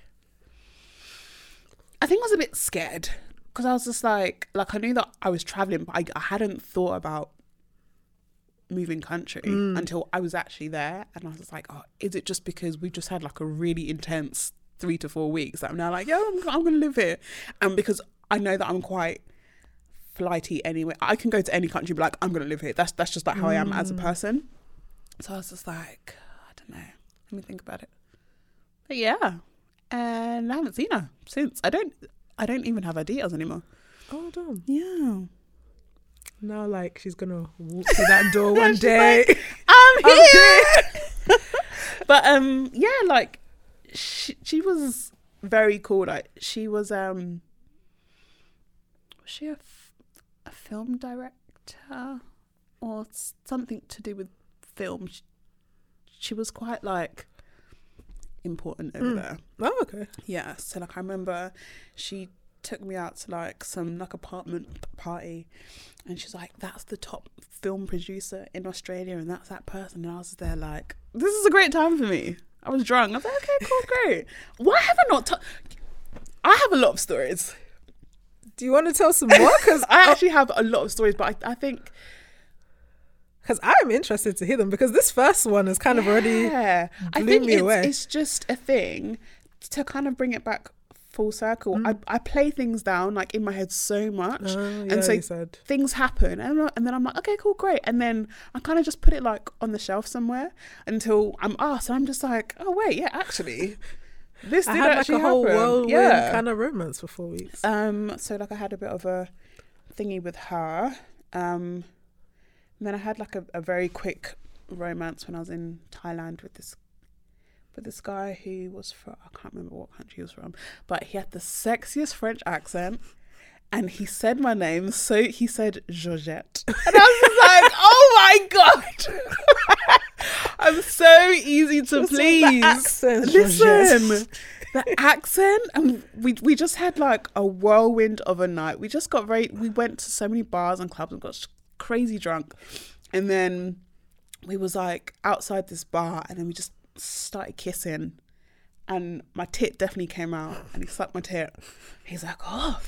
I think I was a bit scared because I was just like, like I knew that I was traveling, but I, I hadn't thought about moving country until I was actually there, and I was just like, oh, is it just because we just had like a really intense three to four weeks that I'm now like, yeah, I'm, I'm gonna live here, and because I know that I'm quite flighty anyway, I can go to any country, and be like, I'm gonna live here. That's that's just like how I am as a person. So I was just like, I don't know. Let me think about it. But yeah, and I haven't seen her since. I don't. I don't even have her details anymore. Oh damn! Yeah. Now like she's gonna walk through that door one day. like, I'm I'm here. but um, yeah, like she she was very cool. Like she was um, was she a, f- a film director or something to do with film? She, she was quite like important over mm. there. oh okay. Yeah, so like I remember she took me out to like some like apartment party and she's like, That's the top film producer in Australia and that's that person and I was there like, This is a great time for me. I was drunk. I was like, Okay, cool, great. Why have I not I have a lot of stories. Do you want to tell some more? Because I actually have a lot of stories, but I, I think because I'm interested to hear them because this first one is kind of already Yeah, I think me it's, away. it's just a thing to kind of bring it back full circle. Mm. I, I play things down like in my head so much, Oh, yeah, and so things happen, and, and then I'm like, okay, cool, great, and then I kind of just put it like on the shelf somewhere until I'm asked, and I'm just like, oh wait, yeah, actually, this I did had like actually a whole happen. whirlwind yeah. kind of romance for four weeks. Um, so like I had a bit of a thingy with her. Um, and then I had like a, a very quick romance when I was in Thailand with this with this guy who was from I can't remember what country he was from, but he had the sexiest French accent. And he said my name, so he said Georgette. And I was like, oh my God. I'm so easy to the please. accent, Listen, the accent, and we we just had like a whirlwind of a night. We just got very. We went to so many bars and clubs and got crazy drunk, and then we was like outside this bar, and then we just started kissing, and my tit definitely came out, and he sucked my tit. He's like, "Oh,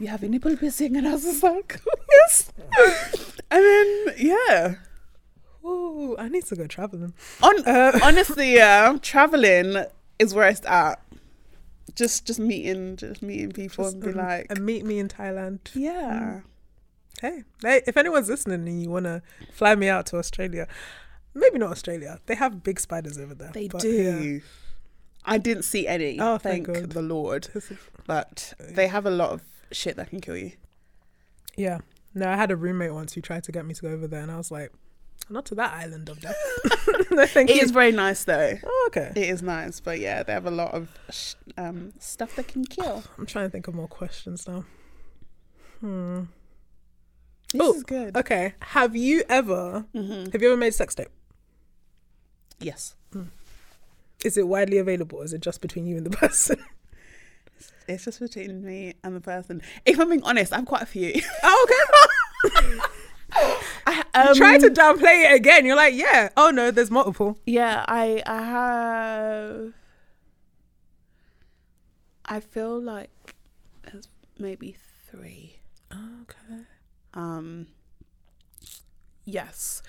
you have a nipple piercing," and I was just like, "Yes," and then yeah. Oh, I need to go traveling. On, Uh, honestly, yeah, traveling is where it's at. Just, just meeting, just meeting people and be Um, like, and meet me in Thailand. yeah, Hey, hey, if anyone's listening and you want to fly me out to Australia, maybe not Australia. They have big spiders over there. they but, do. yeah. I didn't see any. Oh, thank thank God. the Lord. But they have a lot of shit that can kill you. Yeah. No, I had a roommate once who tried to get me to go over there, and I was like, not to that island of death. no, thank It you. is very nice though. Oh, okay. It is nice, but yeah, they have a lot of sh- um, stuff that can kill. I'm trying to think of more questions now. Hmm. This Oh, is good. Okay. Have you ever hmm have you ever made a sex tape? Yes, Is it widely available? Or is it just between you and the person? it's just between me and the person. If I'm being honest, I have quite a few. oh, okay. Um, Try to downplay it again. You're like, yeah. Oh no, there's multiple. Yeah, I I have. I feel like there's maybe three. Okay. Um. Yes.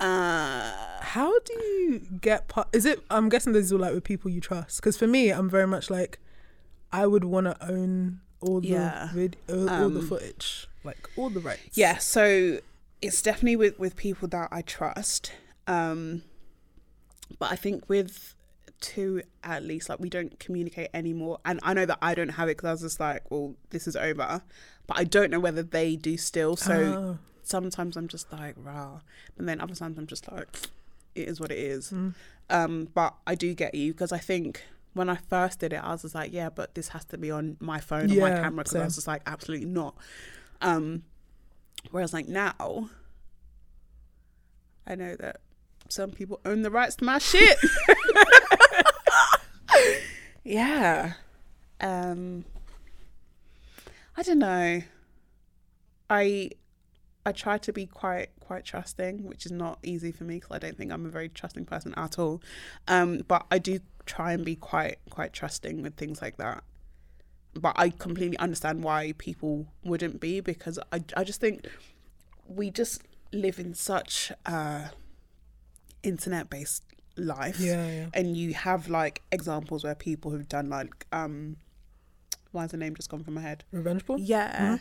Uh. How do you get part? Is it? I'm guessing this is all like with people you trust. Because for me, I'm very much like, I would want to own all the Yeah. vid, all, all the Um, footage, like all the rights. Yeah. So it's definitely with with people that I trust. Um. But I think with two at least, like we don't communicate anymore, and I know that I don't have it because I was just like, well, this is over. But I don't know whether they do still. So Oh. sometimes I'm just like, rah. And then other times I'm just like, it is what it is. Mm. Um, but I do get you because I think when I first did it, I was just like, yeah, but this has to be on my phone or my camera because I was just like, absolutely not. Um, whereas like now, I know that some people own the rights to my shit. yeah. Um, I don't know. I I try to be quite quite trusting, which is not easy for me because I don't think I'm a very trusting person at all. Um, but I do try and be quite quite trusting with things like that. But I completely understand why people wouldn't be because I I just think we just live in such a internet based life. Yeah, yeah. and you have like examples where people have done like um why has the name just gone from my head? Revenge porn. yeah.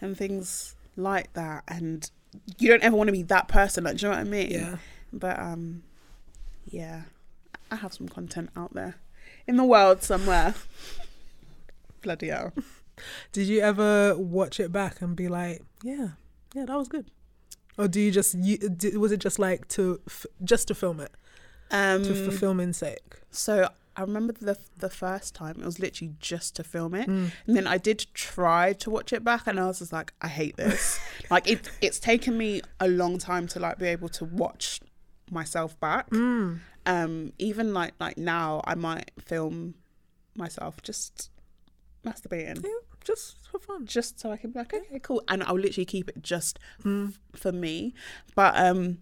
And things like that. And you don't ever want to be that person like do you know what i mean? Yeah. but um yeah. I have some content out there in the world somewhere bloody hell Did you ever watch it back and be like, yeah, yeah, that was good? Or do you just you, di- was it just like to f- just to film it um to for filming's sake? So I remember the the first time it was literally just to film it, Mm. and then I did try to watch it back, and I was just like, I hate this. like it, it's taken me a long time to like be able to watch myself back. Mm. Um, even like like now, I might film myself just masturbating. Yeah, just for fun. Just so I can be like, okay, cool, and I'll literally keep it just Mm. for me. But um,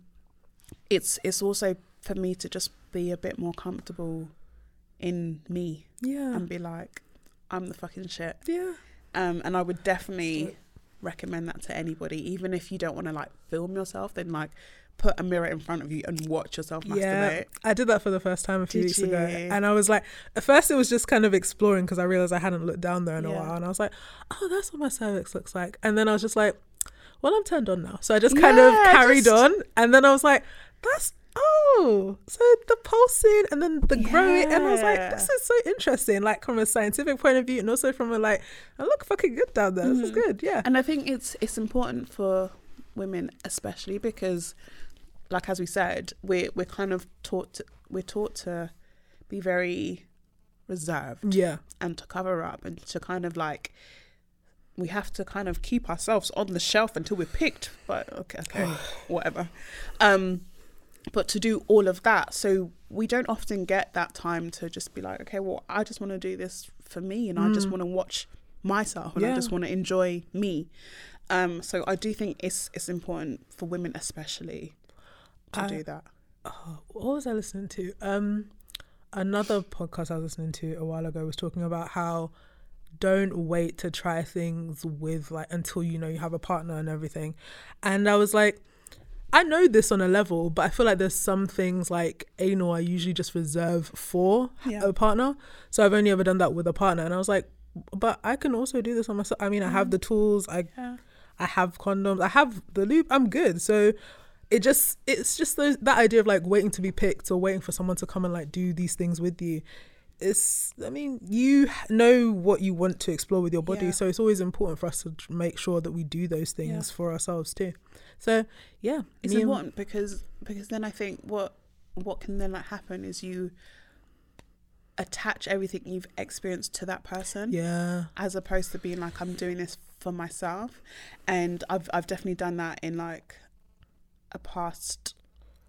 it's it's also for me to just be a bit more comfortable in me Yeah, and be like, I'm the fucking shit. yeah, Um, and I would definitely recommend that to anybody, even if you don't want to like film yourself. Then like put a mirror in front of you and watch yourself masturbate. yeah. I did that for the first time a few Did weeks ago, and I was like, at first it was just kind of exploring because I realized I hadn't looked down there in a while, and I was like, oh, that's what my cervix looks like, and then I was just like, well, I'm turned on now, so I just kind of carried just- on, and then I was like, that's oh, so the pulsing and then the growing, and I was like, this is so interesting, like from a scientific point of view, and also from a like, I look fucking good down there. This is Mhm. good, yeah. And I think it's it's important for women, especially because, like as we said, we're we're kind of taught to, we're taught to be very reserved Yeah, and to cover up and to kind of like we have to kind of keep ourselves on the shelf until we're picked but okay okay whatever. Um but to do all of that so we don't often get that time to just be like okay well i just want to do this for me and i just want to watch myself and i just want to enjoy me. Um so i do think it's it's important for women especially to I- do that what was I listening to? Um, another podcast I was listening to a while ago was talking about how don't wait to try things with like until you know you have a partner and everything. And I was like, I know this on a level, but I feel like there's some things like anal I usually just reserve for Yeah. a partner. So I've only ever done that with a partner, and I was like, but I can also do this on myself. I mean, I have the tools. I yeah I have condoms. I have the loop. I'm good. So it just it's just those, that idea of like waiting to be picked or waiting for someone to come and like do these things with you. It's I mean you know what you want to explore with your body, Yeah. so it's always important for us to make sure that we do those things Yeah. for ourselves too. So yeah, it's me and- important because because then I think what what can then like happen is you attach everything you've experienced to that person Yeah, as opposed to being like I'm doing this for myself and I've I've definitely done that in like a past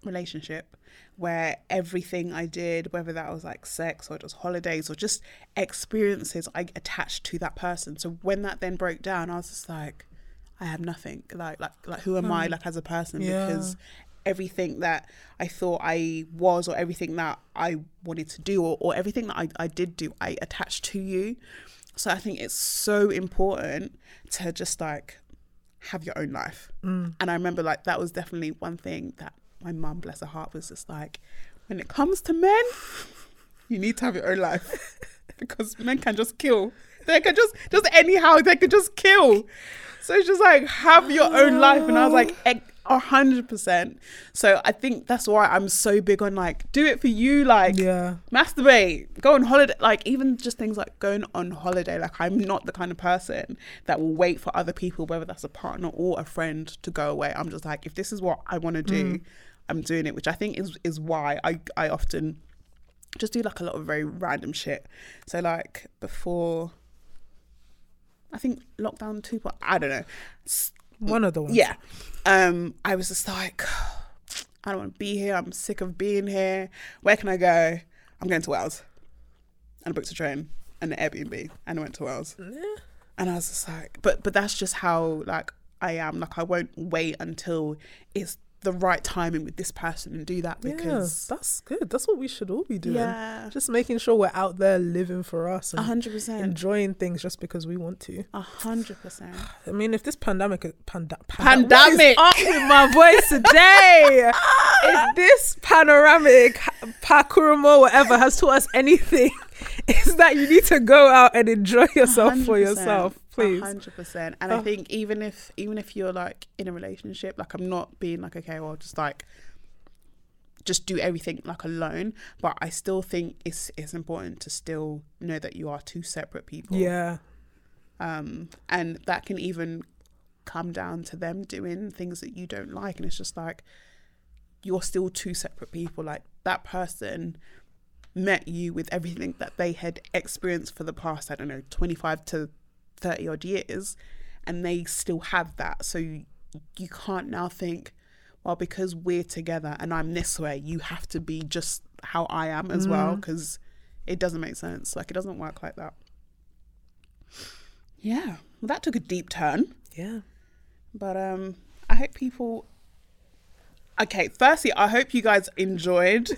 relationship where everything I did whether that was like sex or just holidays or just experiences I attached to that person. So when that then broke down I was just like I have nothing. Like like like who am I hmm. like as a person? Yeah. because everything that I thought I was or everything that I wanted to do or, or everything that I, I did do I attached to you. So I think it's so important to just like have your own life. Mm. And I remember like that was definitely one thing that my mum, bless her heart, was just like, when it comes to men, you need to have your own life because men can just kill. They can just just anyhow they could just kill. So it's just like have your own life. And I was like, "Ex- A hundred percent. So I think that's why I'm so big on like do it for you, like Yeah. masturbate, go on holiday, like even just things like going on holiday. Like I'm not the kind of person that will wait for other people, whether that's a partner or a friend, to go away. I'm just like, if this is what I want to do, mm. I'm doing it, which I think is is why I I often just do like a lot of very random shit. So like before, I think lockdown two, point I don't know. One of the ones. yeah. Um, I was just like, I don't want to be here. I'm sick of being here. Where can I go? I'm going to Wales. And I booked a train and an Airbnb and I went to Wales. And I was just like, but but that's just how like I am. Like I won't wait until it's the right timing with this person and do that Yeah, because that's good. That's what we should all be doing. Yeah. Just making sure we're out there living for us and hundred percent, enjoying things just because we want to. a hundred percent. I mean, if this pandemic, panda, Pandemic. what is up with my voice today? if this panoramic, pakuramo, whatever, has taught us anything, is that you need to go out and enjoy yourself for 100%, yourself, please. hundred percent. And I Oh. think even if even if you're like in a relationship, like I'm not being like okay, well, just like just do everything like alone. But I still think it's it's important to still know that you are two separate people. Yeah, Um, and that can even come down to them doing things that you don't like, and it's just like you're still two separate people. Like that person met you with everything that they had experienced for the past, I don't know, 25 to 30 odd years, and they still have that. So you, you can't now think, well, because we're together and I'm this way, you have to be just how I am as well, because it doesn't make sense. Like, it doesn't work like that. Yeah, well, that took a deep turn. yeah. But um, I hope people. Okay, firstly, I hope you guys enjoyed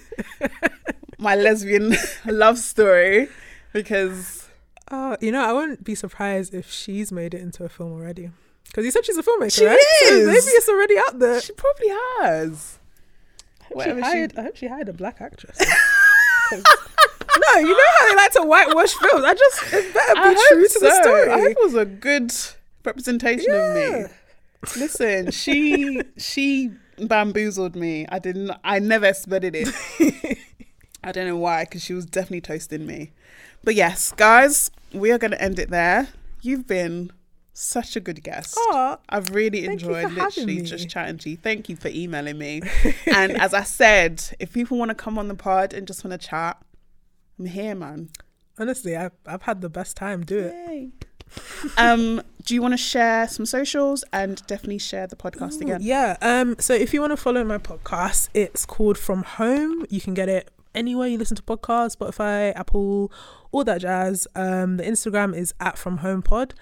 my lesbian love story because Oh, you know, I wouldn't be surprised if she's made it into a film already. Because you said she's a filmmaker, She right? So is. maybe it's already out there. she probably has. She Whatever she- hired, I hope she hired a black actress. no, you know how they like to whitewash films. I just it better be hope true to the story. I hope it was a good representation of me. Listen, she she bamboozled me. I didn't. I never expected it. I don't know why, because she was definitely toasting me. But yes, guys, we are going to end it there. You've been such a good guest. Aw, I've really enjoyed literally just chatting to you. Thank you for emailing me. and as I said, if people want to come on the pod and just want to chat, I'm here, man. honestly, I've, I've had the best time. Do it. Um, do you want to share some socials and definitely share the podcast again? Yeah. Um. So if you want to follow my podcast, it's called From Home. You can get it anywhere you listen to podcasts, Spotify, Apple, all that jazz. Um. The Instagram is at From Home Pod.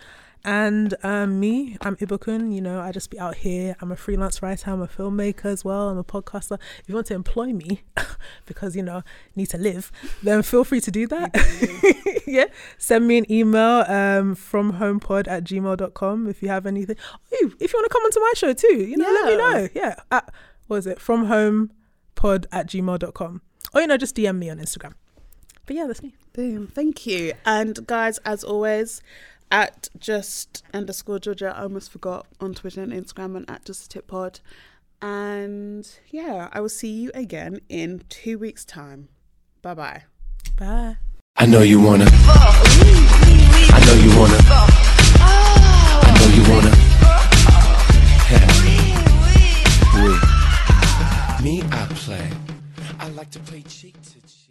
And um, me, I'm Ibukun. You know, I just be out here. I'm a freelance writer. I'm a filmmaker as well. I'm a podcaster. If you want to employ me, because you know need to live, then feel free to do that. yeah, send me an email um, from homepod at gmail.com if you have anything. Oh, if you want to come onto my show too, you know, let me know. Yeah, at, what is it? From homepod at gmail.com. Or, you know, just DM me on Instagram. But yeah, that's me. Boom. Thank you. And guys, as always, at just underscore Georgia, I almost forgot on Twitter and Instagram and at just a tip pod. And yeah, I will see you again in two weeks' time. Bye bye. Bye. I know you wanna. I know you wanna. I know you wanna. Me, I play like to play cheek to cheek.